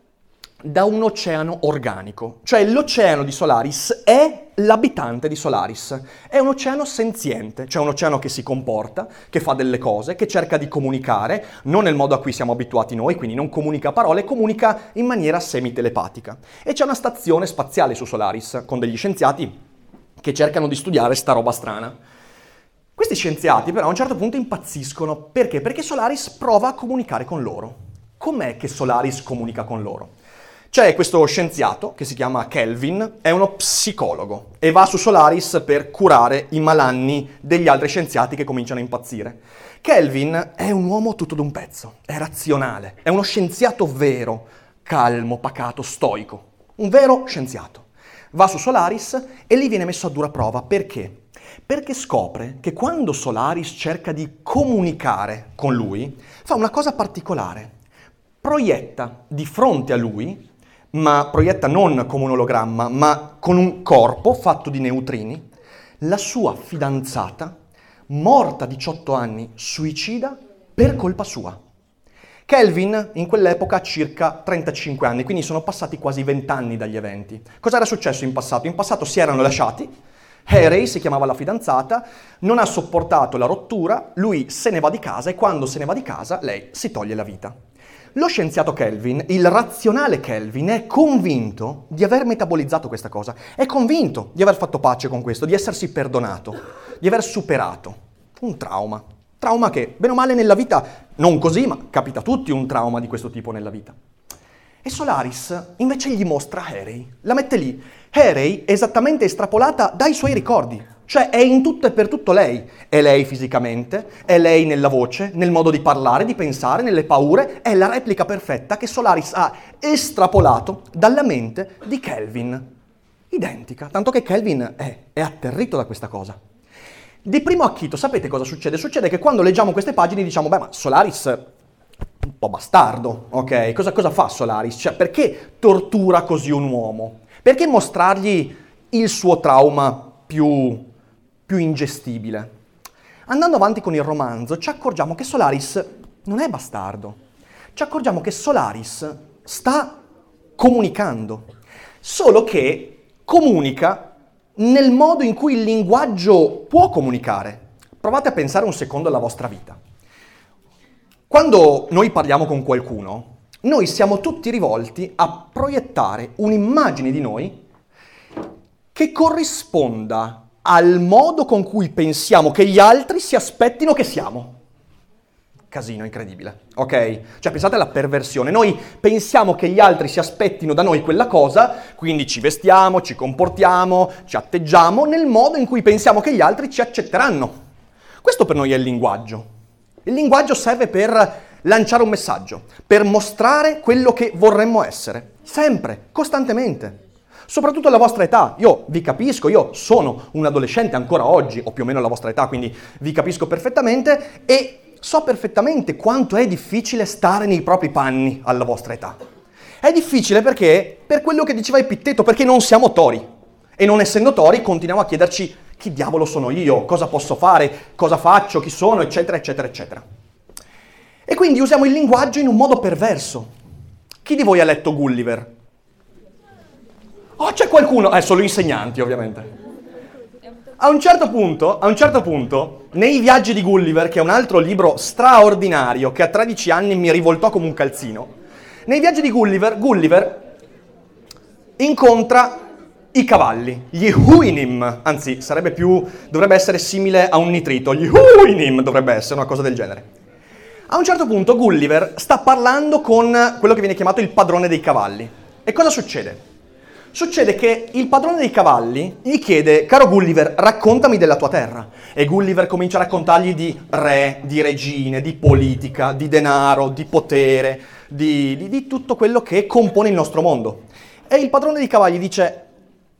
S2: da un oceano organico, cioè l'oceano di Solaris è l'abitante di Solaris, è un oceano senziente, cioè un oceano che si comporta, che fa delle cose, che cerca di comunicare, non nel modo a cui siamo abituati noi, quindi non comunica parole, comunica in maniera semitelepatica. E c'è una stazione spaziale su Solaris con degli scienziati che cercano di studiare sta roba strana. Questi scienziati però a un certo punto impazziscono, perché? Perché Solaris prova a comunicare con loro. Com'è che Solaris comunica con loro? C'è questo scienziato che si chiama Kelvin, è uno psicologo e va su Solaris per curare i malanni degli altri scienziati che cominciano a impazzire. Kelvin è un uomo tutto d'un pezzo, è razionale, è uno scienziato vero, calmo, pacato, stoico, un vero scienziato. Va su Solaris e lì viene messo a dura prova. Perché? Perché scopre che quando Solaris cerca di comunicare con lui, fa una cosa particolare. Proietta di fronte a lui ma proietta non come un ologramma, ma con un corpo fatto di neutrini, la sua fidanzata, morta a 18 anni, suicida per colpa sua. Kelvin in quell'epoca ha circa 35 anni, quindi sono passati quasi 20 anni dagli eventi. Cosa era successo in passato? In passato si erano lasciati, Harry si chiamava la fidanzata, non ha sopportato la rottura, lui se ne va di casa e quando se ne va di casa lei si toglie la vita. Lo scienziato Kelvin, il razionale Kelvin, è convinto di aver metabolizzato questa cosa, è convinto di aver fatto pace con questo, di essersi perdonato, di aver superato un trauma. Trauma che, bene o male, nella vita, non così, ma capita a tutti un trauma di questo tipo nella vita. E Solaris invece gli mostra Harry, la mette lì. Harry esattamente estrapolata dai suoi ricordi. Cioè è in tutto e per tutto lei. È lei fisicamente, è lei nella voce, nel modo di parlare, di pensare, nelle paure, è la replica perfetta che Solaris ha estrapolato dalla mente di Kelvin. Identica, tanto che Kelvin è, è atterrito da questa cosa. Di primo acchito, sapete cosa succede? Succede che quando leggiamo queste pagine diciamo, beh, ma Solaris un po' bastardo, ok? Cosa, cosa fa Solaris? Cioè, perché tortura così un uomo? Perché mostrargli il suo trauma più più ingestibile. Andando avanti con il romanzo ci accorgiamo che Solaris non è bastardo, ci accorgiamo che Solaris sta comunicando, solo che comunica nel modo in cui il linguaggio può comunicare. Provate a pensare un secondo alla vostra vita. Quando noi parliamo con qualcuno, noi siamo tutti rivolti a proiettare un'immagine di noi che corrisponda al modo con cui pensiamo che gli altri si aspettino che siamo. Casino incredibile, ok? Cioè pensate alla perversione. Noi pensiamo che gli altri si aspettino da noi quella cosa, quindi ci vestiamo, ci comportiamo, ci atteggiamo nel modo in cui pensiamo che gli altri ci accetteranno. Questo per noi è il linguaggio. Il linguaggio serve per lanciare un messaggio, per mostrare quello che vorremmo essere, sempre, costantemente soprattutto alla vostra età. Io vi capisco, io sono un adolescente ancora oggi, o più o meno alla vostra età, quindi vi capisco perfettamente e so perfettamente quanto è difficile stare nei propri panni alla vostra età. È difficile perché, per quello che diceva Epitteto, perché non siamo tori. E non essendo tori continuiamo a chiederci chi diavolo sono io, cosa posso fare, cosa faccio, chi sono, eccetera, eccetera, eccetera. E quindi usiamo il linguaggio in un modo perverso. Chi di voi ha letto Gulliver? Oh, c'è qualcuno, eh, solo insegnanti ovviamente. A un, certo punto, a un certo punto, nei viaggi di Gulliver, che è un altro libro straordinario che a 13 anni mi rivoltò come un calzino, nei viaggi di Gulliver, Gulliver incontra i cavalli, gli Huinim, anzi sarebbe più, dovrebbe essere simile a un nitrito, gli Huinim dovrebbe essere una cosa del genere. A un certo punto Gulliver sta parlando con quello che viene chiamato il padrone dei cavalli. E cosa succede? Succede che il padrone dei cavalli gli chiede, caro Gulliver, raccontami della tua terra. E Gulliver comincia a raccontargli di re, di regine, di politica, di denaro, di potere, di, di, di tutto quello che compone il nostro mondo. E il padrone dei cavalli dice,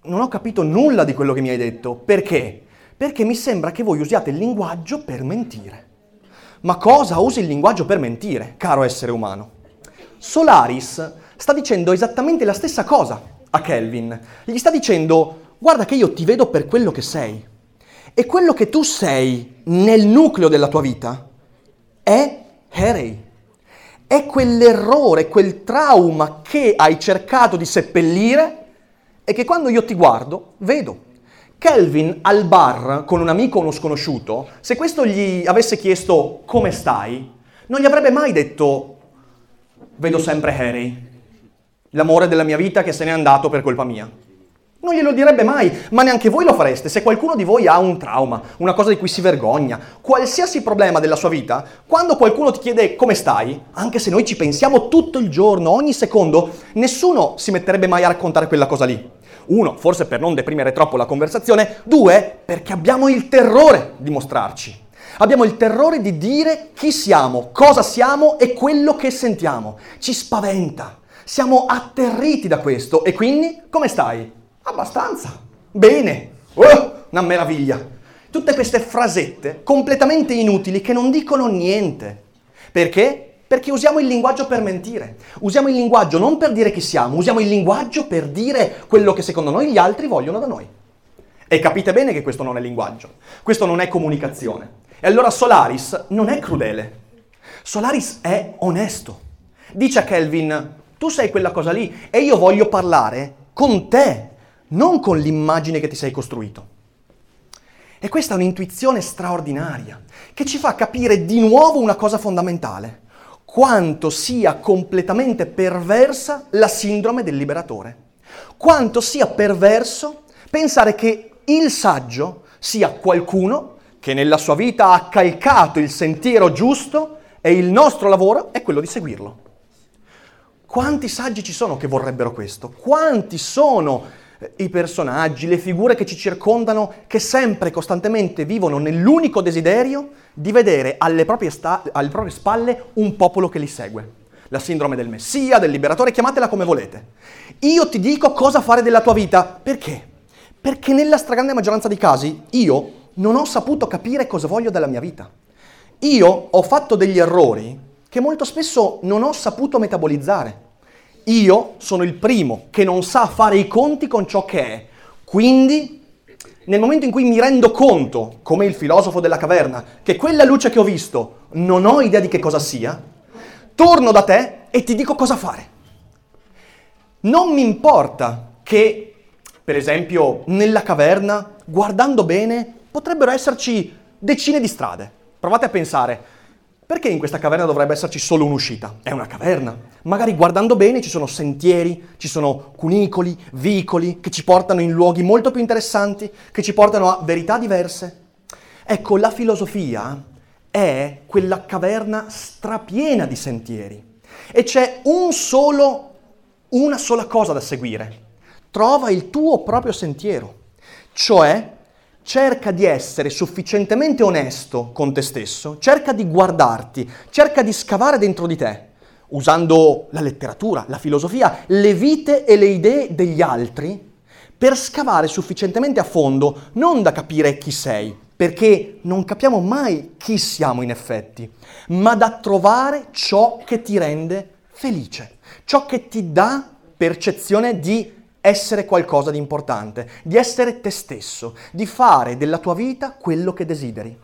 S2: non ho capito nulla di quello che mi hai detto. Perché? Perché mi sembra che voi usiate il linguaggio per mentire. Ma cosa usi il linguaggio per mentire, caro essere umano? Solaris sta dicendo esattamente la stessa cosa a Kelvin. Gli sta dicendo, guarda che io ti vedo per quello che sei. E quello che tu sei nel nucleo della tua vita è Harry. È quell'errore, quel trauma che hai cercato di seppellire e che quando io ti guardo vedo. Kelvin al bar con un amico o uno sconosciuto, se questo gli avesse chiesto come stai, non gli avrebbe mai detto vedo sempre Harry, l'amore della mia vita che se n'è andato per colpa mia. Non glielo direbbe mai, ma neanche voi lo fareste. Se qualcuno di voi ha un trauma, una cosa di cui si vergogna, qualsiasi problema della sua vita, quando qualcuno ti chiede come stai, anche se noi ci pensiamo tutto il giorno, ogni secondo, nessuno si metterebbe mai a raccontare quella cosa lì. Uno, forse per non deprimere troppo la conversazione, due, perché abbiamo il terrore di mostrarci. Abbiamo il terrore di dire chi siamo, cosa siamo e quello che sentiamo. Ci spaventa. Siamo atterriti da questo e quindi come stai? Abbastanza. Bene. Oh, una meraviglia. Tutte queste frasette completamente inutili che non dicono niente. Perché? Perché usiamo il linguaggio per mentire. Usiamo il linguaggio non per dire chi siamo, usiamo il linguaggio per dire quello che secondo noi gli altri vogliono da noi. E capite bene che questo non è linguaggio, questo non è comunicazione. E allora Solaris non è crudele. Solaris è onesto. Dice a Kelvin, tu sei quella cosa lì e io voglio parlare con te, non con l'immagine che ti sei costruito. E questa è un'intuizione straordinaria che ci fa capire di nuovo una cosa fondamentale, quanto sia completamente perversa la sindrome del liberatore, quanto sia perverso pensare che il saggio sia qualcuno che nella sua vita ha calcato il sentiero giusto e il nostro lavoro è quello di seguirlo. Quanti saggi ci sono che vorrebbero questo? Quanti sono eh, i personaggi, le figure che ci circondano, che sempre, costantemente vivono nell'unico desiderio di vedere alle proprie, sta- alle proprie spalle un popolo che li segue. La sindrome del Messia, del liberatore, chiamatela come volete. Io ti dico cosa fare della tua vita. Perché? Perché nella stragrande maggioranza dei casi io non ho saputo capire cosa voglio dalla mia vita. Io ho fatto degli errori che molto spesso non ho saputo metabolizzare. Io sono il primo che non sa fare i conti con ciò che è. Quindi, nel momento in cui mi rendo conto, come il filosofo della caverna, che quella luce che ho visto non ho idea di che cosa sia, torno da te e ti dico cosa fare. Non mi importa che, per esempio, nella caverna, guardando bene, potrebbero esserci decine di strade. Provate a pensare, perché in questa caverna dovrebbe esserci solo un'uscita? È una caverna. Magari guardando bene ci sono sentieri, ci sono cunicoli, vicoli che ci portano in luoghi molto più interessanti, che ci portano a verità diverse. Ecco, la filosofia è quella caverna strapiena di sentieri e c'è un solo, una sola cosa da seguire. Trova il tuo proprio sentiero, cioè cerca di essere sufficientemente onesto con te stesso, cerca di guardarti, cerca di scavare dentro di te, usando la letteratura, la filosofia, le vite e le idee degli altri, per scavare sufficientemente a fondo, non da capire chi sei, perché non capiamo mai chi siamo in effetti, ma da trovare ciò che ti rende felice, ciò che ti dà percezione di essere qualcosa di importante, di essere te stesso, di fare della tua vita quello che desideri.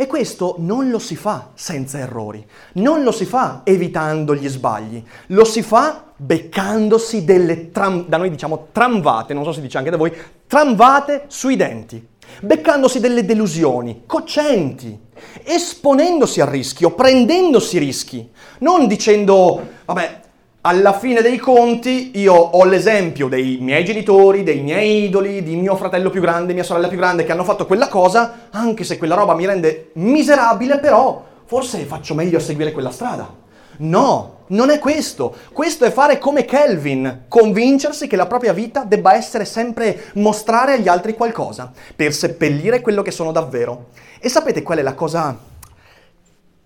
S2: E questo non lo si fa senza errori, non lo si fa evitando gli sbagli, lo si fa beccandosi delle tram, da noi diciamo tramvate, non so se dice anche da voi, tramvate sui denti, beccandosi delle delusioni, cocenti, esponendosi al rischio, prendendosi rischi, non dicendo, vabbè, alla fine dei conti io ho l'esempio dei miei genitori, dei miei idoli, di mio fratello più grande, mia sorella più grande che hanno fatto quella cosa, anche se quella roba mi rende miserabile, però forse faccio meglio a seguire quella strada. No, non è questo. Questo è fare come Kelvin, convincersi che la propria vita debba essere sempre mostrare agli altri qualcosa, per seppellire quello che sono davvero. E sapete qual è la cosa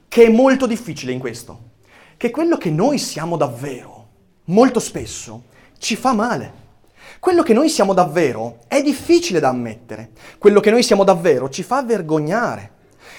S2: che è molto difficile in questo? Che quello che noi siamo davvero, molto spesso, ci fa male. Quello che noi siamo davvero è difficile da ammettere. Quello che noi siamo davvero ci fa vergognare.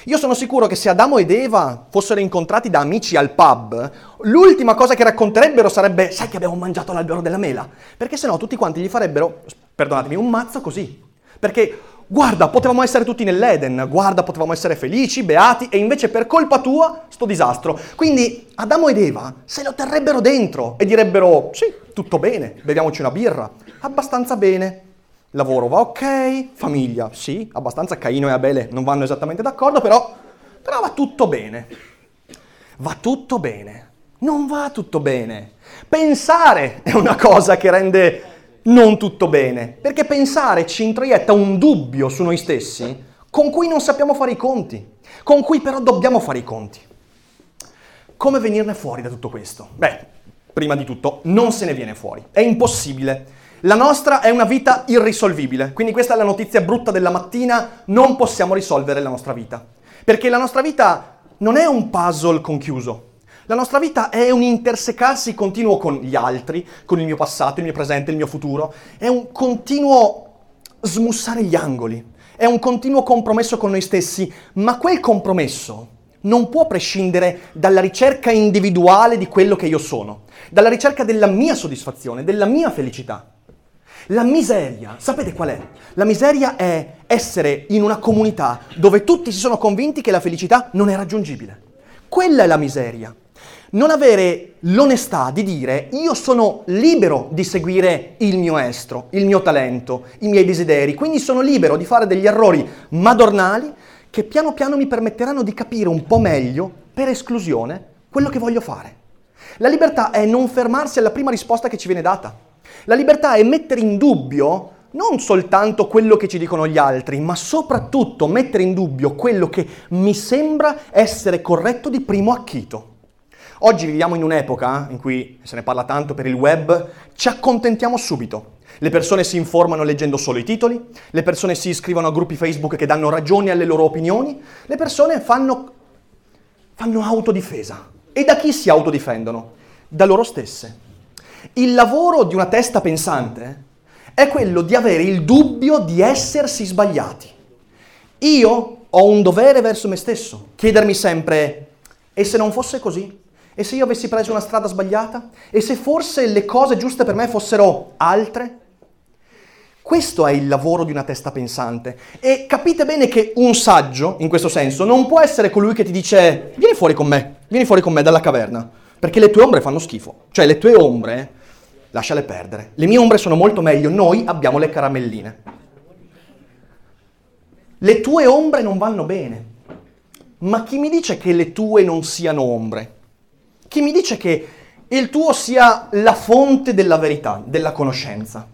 S2: Io sono sicuro che se Adamo ed Eva fossero incontrati da amici al pub, l'ultima cosa che racconterebbero sarebbe sai che abbiamo mangiato l'albero della mela, perché sennò tutti quanti gli farebbero, perdonatemi, un mazzo così. Perché Guarda, potevamo essere tutti nell'Eden, guarda, potevamo essere felici, beati, e invece per colpa tua sto disastro. Quindi Adamo ed Eva se lo terrebbero dentro e direbbero, sì, tutto bene, beviamoci una birra, abbastanza bene. Lavoro va ok, famiglia, sì, abbastanza Caino e Abele non vanno esattamente d'accordo, però, però va tutto bene. Va tutto bene. Non va tutto bene. Pensare è una cosa che rende non tutto bene, perché pensare ci introietta un dubbio su noi stessi con cui non sappiamo fare i conti, con cui però dobbiamo fare i conti. Come venirne fuori da tutto questo? Beh, prima di tutto, non se ne viene fuori, è impossibile. La nostra è una vita irrisolvibile, quindi questa è la notizia brutta della mattina, non possiamo risolvere la nostra vita, perché la nostra vita non è un puzzle conchiuso, la nostra vita è un intersecarsi continuo con gli altri, con il mio passato, il mio presente, il mio futuro. È un continuo smussare gli angoli. È un continuo compromesso con noi stessi, ma quel compromesso non può prescindere dalla ricerca individuale di quello che io sono, dalla ricerca della mia soddisfazione, della mia felicità. La miseria, sapete qual è? La miseria è essere in una comunità dove tutti si sono convinti che la felicità non è raggiungibile. Quella è la miseria non avere l'onestà di dire io sono libero di seguire il mio estro, il mio talento, i miei desideri, quindi sono libero di fare degli errori madornali che piano piano mi permetteranno di capire un po' meglio, per esclusione, quello che voglio fare. La libertà è non fermarsi alla prima risposta che ci viene data. La libertà è mettere in dubbio non soltanto quello che ci dicono gli altri, ma soprattutto mettere in dubbio quello che mi sembra essere corretto di primo acchito. Oggi viviamo in un'epoca in cui se ne parla tanto per il web, ci accontentiamo subito. Le persone si informano leggendo solo i titoli, le persone si iscrivono a gruppi Facebook che danno ragioni alle loro opinioni, le persone fanno, fanno autodifesa. E da chi si autodifendono? Da loro stesse. Il lavoro di una testa pensante è quello di avere il dubbio di essersi sbagliati. Io ho un dovere verso me stesso, chiedermi sempre, e se non fosse così? E se io avessi preso una strada sbagliata? E se forse le cose giuste per me fossero altre? Questo è il lavoro di una testa pensante. E capite bene che un saggio, in questo senso, non può essere colui che ti dice vieni fuori con me, vieni fuori con me dalla caverna, perché le tue ombre fanno schifo. Cioè le tue ombre, lasciale perdere. Le mie ombre sono molto meglio, noi abbiamo le caramelline. Le tue ombre non vanno bene. Ma chi mi dice che le tue non siano ombre? Chi mi dice che il tuo sia la fonte della verità, della conoscenza?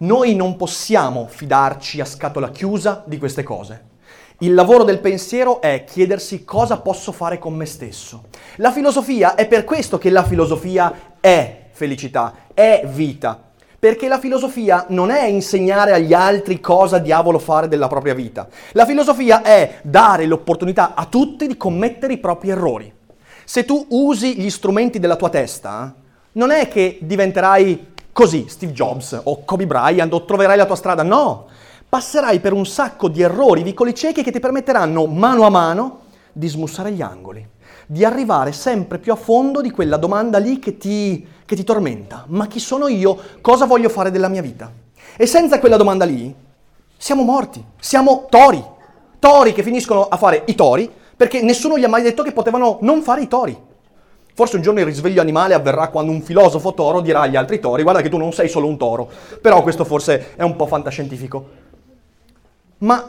S2: Noi non possiamo fidarci a scatola chiusa di queste cose. Il lavoro del pensiero è chiedersi cosa posso fare con me stesso. La filosofia è per questo che la filosofia è felicità, è vita. Perché la filosofia non è insegnare agli altri cosa diavolo fare della propria vita. La filosofia è dare l'opportunità a tutti di commettere i propri errori. Se tu usi gli strumenti della tua testa, non è che diventerai così, Steve Jobs o Kobe Bryant o troverai la tua strada, no! Passerai per un sacco di errori, vicoli ciechi che ti permetteranno mano a mano di smussare gli angoli, di arrivare sempre più a fondo di quella domanda lì che ti, che ti tormenta. Ma chi sono io? Cosa voglio fare della mia vita? E senza quella domanda lì siamo morti, siamo tori, tori che finiscono a fare i tori perché nessuno gli ha mai detto che potevano non fare i tori. Forse un giorno il risveglio animale avverrà quando un filosofo toro dirà agli altri tori, guarda che tu non sei solo un toro. Però questo forse è un po' fantascientifico. Ma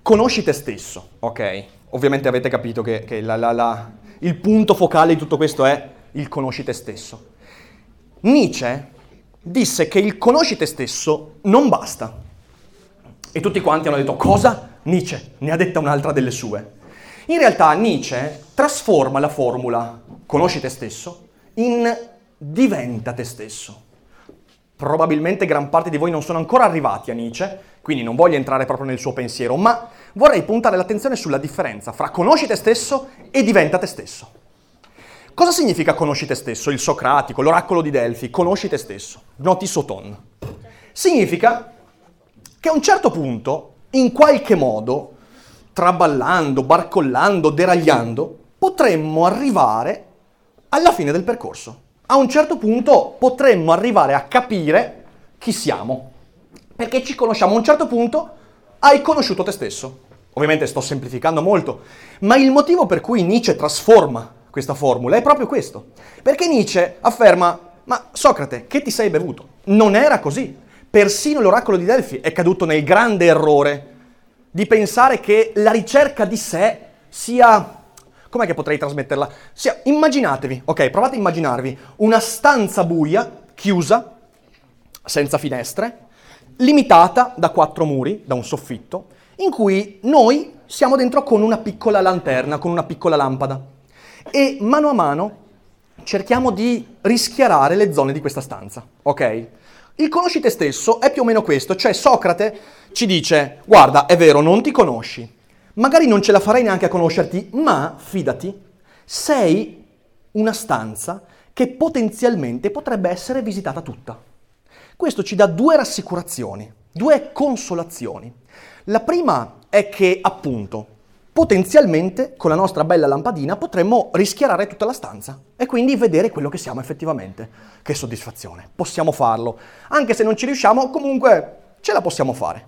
S2: conosci te stesso, ok? Ovviamente avete capito che, che la, la, la, il punto focale di tutto questo è il conosci te stesso. Nietzsche disse che il conosci te stesso non basta. E tutti quanti hanno detto cosa? Nietzsche ne ha detta un'altra delle sue. In realtà Nietzsche trasforma la formula conosci te stesso in diventa te stesso. Probabilmente gran parte di voi non sono ancora arrivati a Nietzsche, quindi non voglio entrare proprio nel suo pensiero, ma vorrei puntare l'attenzione sulla differenza fra conosci te stesso e diventa te stesso. Cosa significa conosci te stesso? Il Socratico, l'oracolo di Delfi, conosci te stesso, noti soton. Significa che a un certo punto, in qualche modo, traballando, barcollando, deragliando, potremmo arrivare alla fine del percorso. A un certo punto potremmo arrivare a capire chi siamo. Perché ci conosciamo. A un certo punto hai conosciuto te stesso. Ovviamente sto semplificando molto, ma il motivo per cui Nietzsche trasforma questa formula è proprio questo. Perché Nietzsche afferma, ma Socrate, che ti sei bevuto? Non era così. Persino l'oracolo di Delfi è caduto nel grande errore di pensare che la ricerca di sé sia... Com'è che potrei trasmetterla? Sia, immaginatevi, ok, provate a immaginarvi una stanza buia, chiusa, senza finestre, limitata da quattro muri, da un soffitto, in cui noi siamo dentro con una piccola lanterna, con una piccola lampada. E mano a mano cerchiamo di rischiarare le zone di questa stanza, ok? Il conosci te stesso è più o meno questo, cioè Socrate ci dice, guarda, è vero, non ti conosci, magari non ce la farai neanche a conoscerti, ma fidati, sei una stanza che potenzialmente potrebbe essere visitata tutta. Questo ci dà due rassicurazioni, due consolazioni. La prima è che, appunto, potenzialmente con la nostra bella lampadina potremmo rischiarare tutta la stanza e quindi vedere quello che siamo effettivamente. Che soddisfazione, possiamo farlo. Anche se non ci riusciamo, comunque ce la possiamo fare.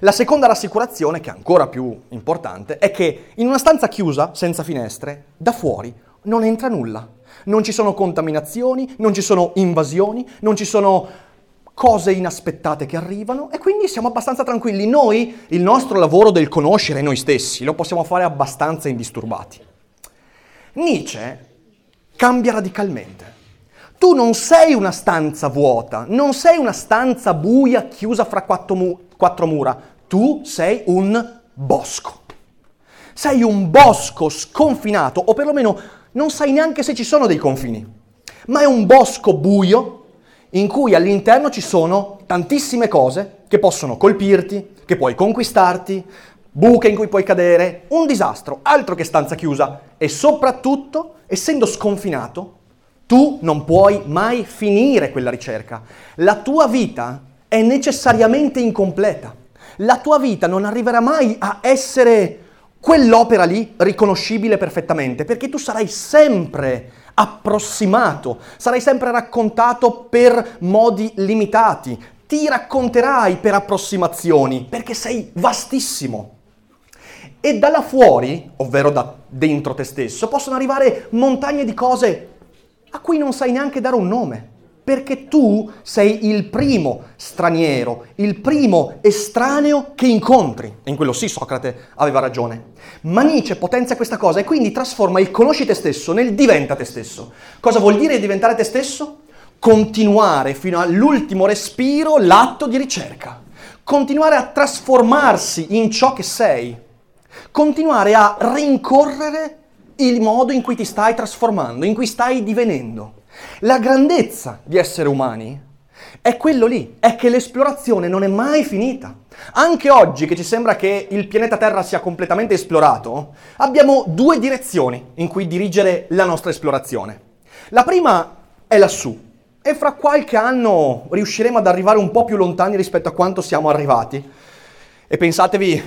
S2: La seconda rassicurazione, che è ancora più importante, è che in una stanza chiusa, senza finestre, da fuori non entra nulla. Non ci sono contaminazioni, non ci sono invasioni, non ci sono cose inaspettate che arrivano e quindi siamo abbastanza tranquilli. Noi, il nostro lavoro del conoscere noi stessi, lo possiamo fare abbastanza indisturbati. Nietzsche cambia radicalmente. Tu non sei una stanza vuota, non sei una stanza buia chiusa fra quattro, mu- quattro mura, tu sei un bosco. Sei un bosco sconfinato, o perlomeno non sai neanche se ci sono dei confini, ma è un bosco buio in cui all'interno ci sono tantissime cose che possono colpirti, che puoi conquistarti, buche in cui puoi cadere, un disastro, altro che stanza chiusa e soprattutto, essendo sconfinato, tu non puoi mai finire quella ricerca. La tua vita è necessariamente incompleta. La tua vita non arriverà mai a essere quell'opera lì riconoscibile perfettamente, perché tu sarai sempre approssimato, sarai sempre raccontato per modi limitati, ti racconterai per approssimazioni, perché sei vastissimo. E da là fuori, ovvero da dentro te stesso, possono arrivare montagne di cose a cui non sai neanche dare un nome, perché tu sei il primo straniero, il primo estraneo che incontri. E in quello sì Socrate aveva ragione. Ma Nietzsche potenzia questa cosa e quindi trasforma il conosci te stesso nel diventa te stesso. Cosa vuol dire diventare te stesso? Continuare fino all'ultimo respiro l'atto di ricerca. Continuare a trasformarsi in ciò che sei. Continuare a rincorrere il modo in cui ti stai trasformando, in cui stai divenendo. La grandezza di essere umani è quello lì, è che l'esplorazione non è mai finita. Anche oggi che ci sembra che il pianeta Terra sia completamente esplorato, abbiamo due direzioni in cui dirigere la nostra esplorazione. La prima è lassù e fra qualche anno riusciremo ad arrivare un po' più lontani rispetto a quanto siamo arrivati. E pensatevi,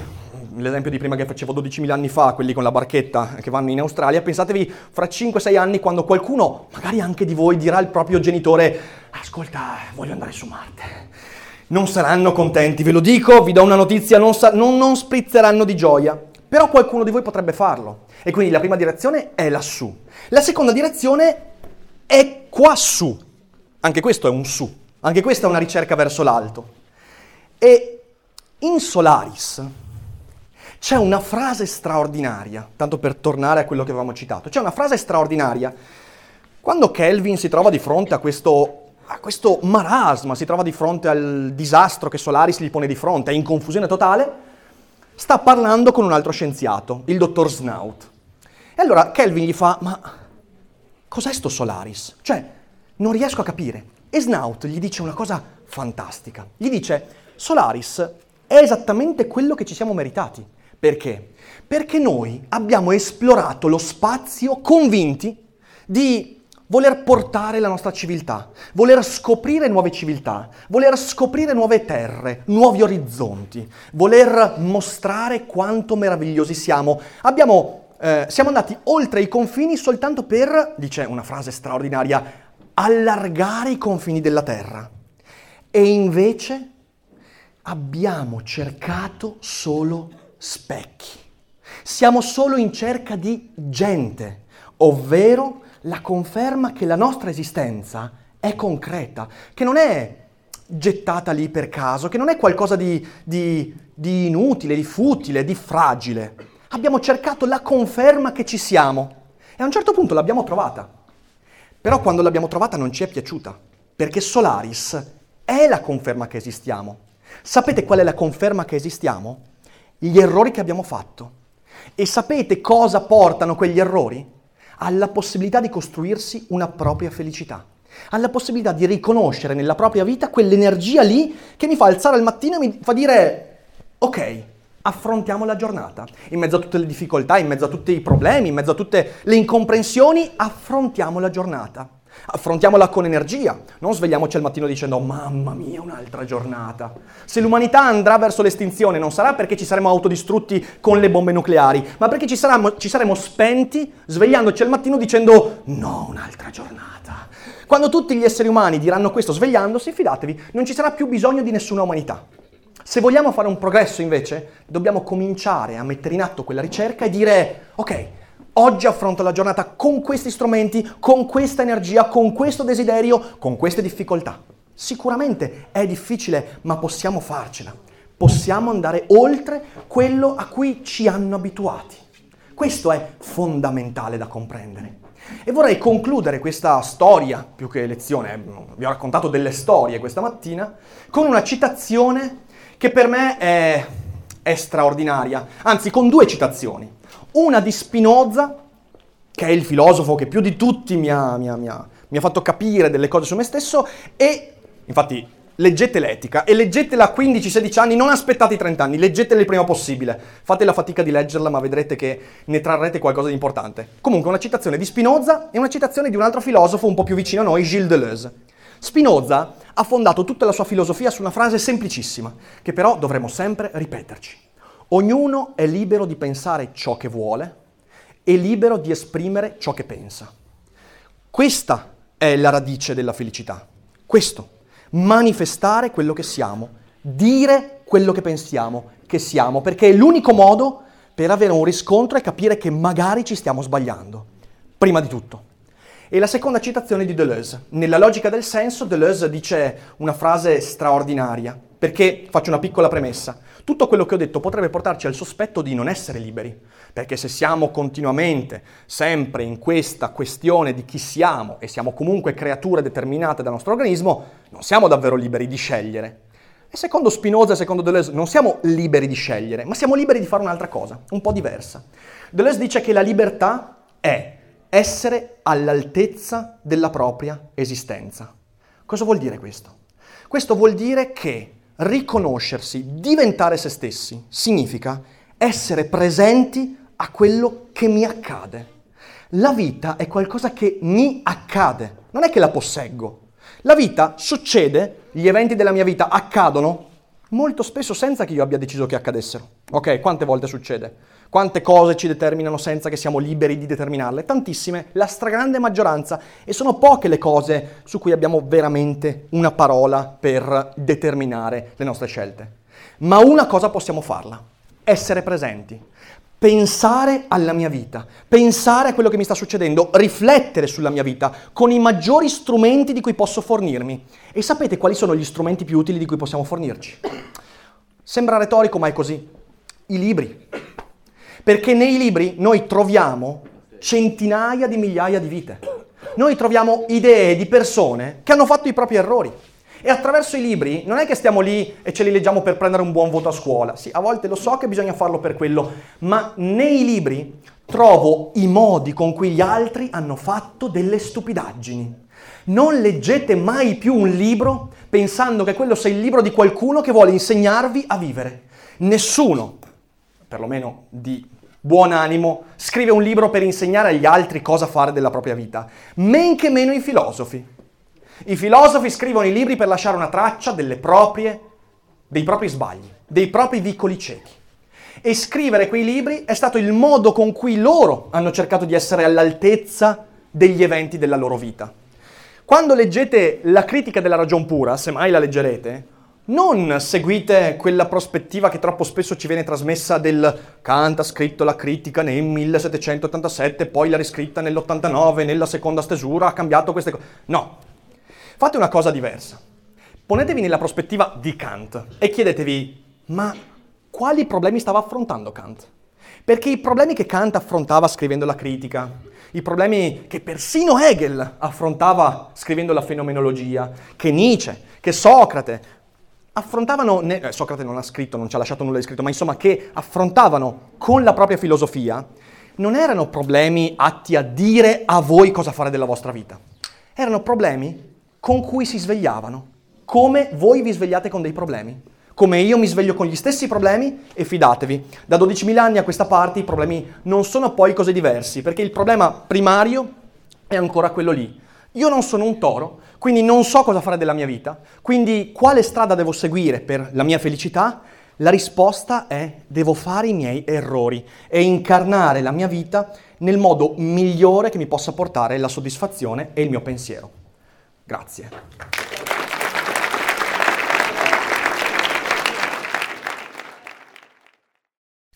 S2: l'esempio di prima che facevo 12.000 anni fa, quelli con la barchetta che vanno in Australia, pensatevi fra 5-6 anni quando qualcuno, magari anche di voi, dirà al proprio genitore, ascolta, voglio andare su Marte. Non saranno contenti, ve lo dico, vi do una notizia, non, sa- non, non sprizzeranno di gioia. Però qualcuno di voi potrebbe farlo. E quindi la prima direzione è lassù. La seconda direzione è quassù. Anche questo è un su. Anche questa è una ricerca verso l'alto. E in Solaris, c'è una frase straordinaria, tanto per tornare a quello che avevamo citato, c'è una frase straordinaria. Quando Kelvin si trova di fronte a questo, a questo marasma, si trova di fronte al disastro che Solaris gli pone di fronte, è in confusione totale, sta parlando con un altro scienziato, il dottor Snout. E allora Kelvin gli fa, ma cos'è sto Solaris? Cioè, non riesco a capire. E Snout gli dice una cosa fantastica. Gli dice, Solaris è esattamente quello che ci siamo meritati. Perché? Perché noi abbiamo esplorato lo spazio convinti di voler portare la nostra civiltà, voler scoprire nuove civiltà, voler scoprire nuove terre, nuovi orizzonti, voler mostrare quanto meravigliosi siamo. Abbiamo, eh, siamo andati oltre i confini soltanto per, dice una frase straordinaria, allargare i confini della terra. E invece abbiamo cercato solo specchi. Siamo solo in cerca di gente, ovvero la conferma che la nostra esistenza è concreta, che non è gettata lì per caso, che non è qualcosa di, di, di inutile, di futile, di fragile. Abbiamo cercato la conferma che ci siamo e a un certo punto l'abbiamo trovata. Però quando l'abbiamo trovata non ci è piaciuta, perché Solaris è la conferma che esistiamo. Sapete qual è la conferma che esistiamo? Gli errori che abbiamo fatto. E sapete cosa portano quegli errori? Alla possibilità di costruirsi una propria felicità, alla possibilità di riconoscere nella propria vita quell'energia lì che mi fa alzare al mattino e mi fa dire, ok, affrontiamo la giornata. In mezzo a tutte le difficoltà, in mezzo a tutti i problemi, in mezzo a tutte le incomprensioni, affrontiamo la giornata. Affrontiamola con energia, non svegliamoci al mattino dicendo mamma mia un'altra giornata. Se l'umanità andrà verso l'estinzione non sarà perché ci saremo autodistrutti con le bombe nucleari, ma perché ci, saremo, ci saremo spenti svegliandoci al mattino dicendo no un'altra giornata. Quando tutti gli esseri umani diranno questo svegliandosi, fidatevi, non ci sarà più bisogno di nessuna umanità. Se vogliamo fare un progresso invece, dobbiamo cominciare a mettere in atto quella ricerca e dire ok, Oggi affronto la giornata con questi strumenti, con questa energia, con questo desiderio, con queste difficoltà. Sicuramente è difficile, ma possiamo farcela. Possiamo andare oltre quello a cui ci hanno abituati. Questo è fondamentale da comprendere. E vorrei concludere questa storia, più che lezione, vi ho raccontato delle storie questa mattina, con una citazione che per me è, è straordinaria, anzi con due citazioni una di Spinoza, che è il filosofo che più di tutti mi ha, mi ha, mi ha, mi ha fatto capire delle cose su me stesso, e Infatti, leggete l'etica e leggetela a 15-16 anni, non aspettate i 30 anni, leggetela il prima possibile. Fate la fatica di leggerla, ma vedrete che ne trarrete qualcosa di importante. Comunque, una citazione di Spinoza e una citazione di un altro filosofo un po' più vicino a noi, Gilles Deleuze. Spinoza ha fondato tutta la sua filosofia su una frase semplicissima, che però dovremo sempre ripeterci. Ognuno è libero di pensare ciò che vuole e libero di esprimere ciò che pensa. Questa è la radice della felicità. Questo, manifestare quello che siamo, dire quello che pensiamo che siamo, perché è l'unico modo per avere un riscontro e capire che magari ci stiamo sbagliando. Prima di tutto. E la seconda citazione di Deleuze. Nella logica del senso, Deleuze dice una frase straordinaria, perché faccio una piccola premessa. Tutto quello che ho detto potrebbe portarci al sospetto di non essere liberi, perché se siamo continuamente, sempre in questa questione di chi siamo e siamo comunque creature determinate dal nostro organismo, non siamo davvero liberi di scegliere. E secondo Spinoza e secondo Deleuze non siamo liberi di scegliere, ma siamo liberi di fare un'altra cosa, un po' diversa. Deleuze dice che la libertà è essere all'altezza della propria esistenza. Cosa vuol dire questo? Questo vuol dire che riconoscersi, diventare se stessi, significa essere presenti a quello che mi accade. La vita è qualcosa che mi accade, non è che la posseggo. La vita succede, gli eventi della mia vita accadono molto spesso senza che io abbia deciso che accadessero. Ok, quante volte succede? Quante cose ci determinano senza che siamo liberi di determinarle? Tantissime, la stragrande maggioranza, e sono poche le cose su cui abbiamo veramente una parola per determinare le nostre scelte. Ma una cosa possiamo farla, essere presenti, pensare alla mia vita, pensare a quello che mi sta succedendo, riflettere sulla mia vita con i maggiori strumenti di cui posso fornirmi. E sapete quali sono gli strumenti più utili di cui possiamo fornirci? Sembra retorico, ma è così. I libri. Perché nei libri noi troviamo centinaia di migliaia di vite. Noi troviamo idee di persone che hanno fatto i propri errori. E attraverso i libri non è che stiamo lì e ce li leggiamo per prendere un buon voto a scuola. Sì, a volte lo so che bisogna farlo per quello, ma nei libri trovo i modi con cui gli altri hanno fatto delle stupidaggini. Non leggete mai più un libro pensando che quello sia il libro di qualcuno che vuole insegnarvi a vivere. Nessuno, perlomeno di buon animo, scrive un libro per insegnare agli altri cosa fare della propria vita, men che meno i filosofi. I filosofi scrivono i libri per lasciare una traccia proprie, dei propri sbagli, dei propri vicoli ciechi. E scrivere quei libri è stato il modo con cui loro hanno cercato di essere all'altezza degli eventi della loro vita. Quando leggete la critica della ragion pura, se mai la leggerete, non seguite quella prospettiva che troppo spesso ci viene trasmessa del Kant ha scritto la critica nel 1787, poi l'ha riscritta nell'89, nella seconda stesura, ha cambiato queste cose. No, fate una cosa diversa. Ponetevi nella prospettiva di Kant e chiedetevi, ma quali problemi stava affrontando Kant? Perché i problemi che Kant affrontava scrivendo la critica, i problemi che persino Hegel affrontava scrivendo la fenomenologia, che Nietzsche, che Socrate, affrontavano, ne- eh, Socrate non ha scritto, non ci ha lasciato nulla di scritto, ma insomma che affrontavano con la propria filosofia, non erano problemi atti a dire a voi cosa fare della vostra vita. Erano problemi con cui si svegliavano, come voi vi svegliate con dei problemi. Come io mi sveglio con gli stessi problemi e fidatevi, da 12.000 anni a questa parte i problemi non sono poi cose diversi, perché il problema primario è ancora quello lì. Io non sono un toro, quindi non so cosa fare della mia vita, quindi quale strada devo seguire per la mia felicità? La risposta è devo fare i miei errori e incarnare la mia vita nel modo migliore che mi possa portare la soddisfazione e il mio pensiero. Grazie.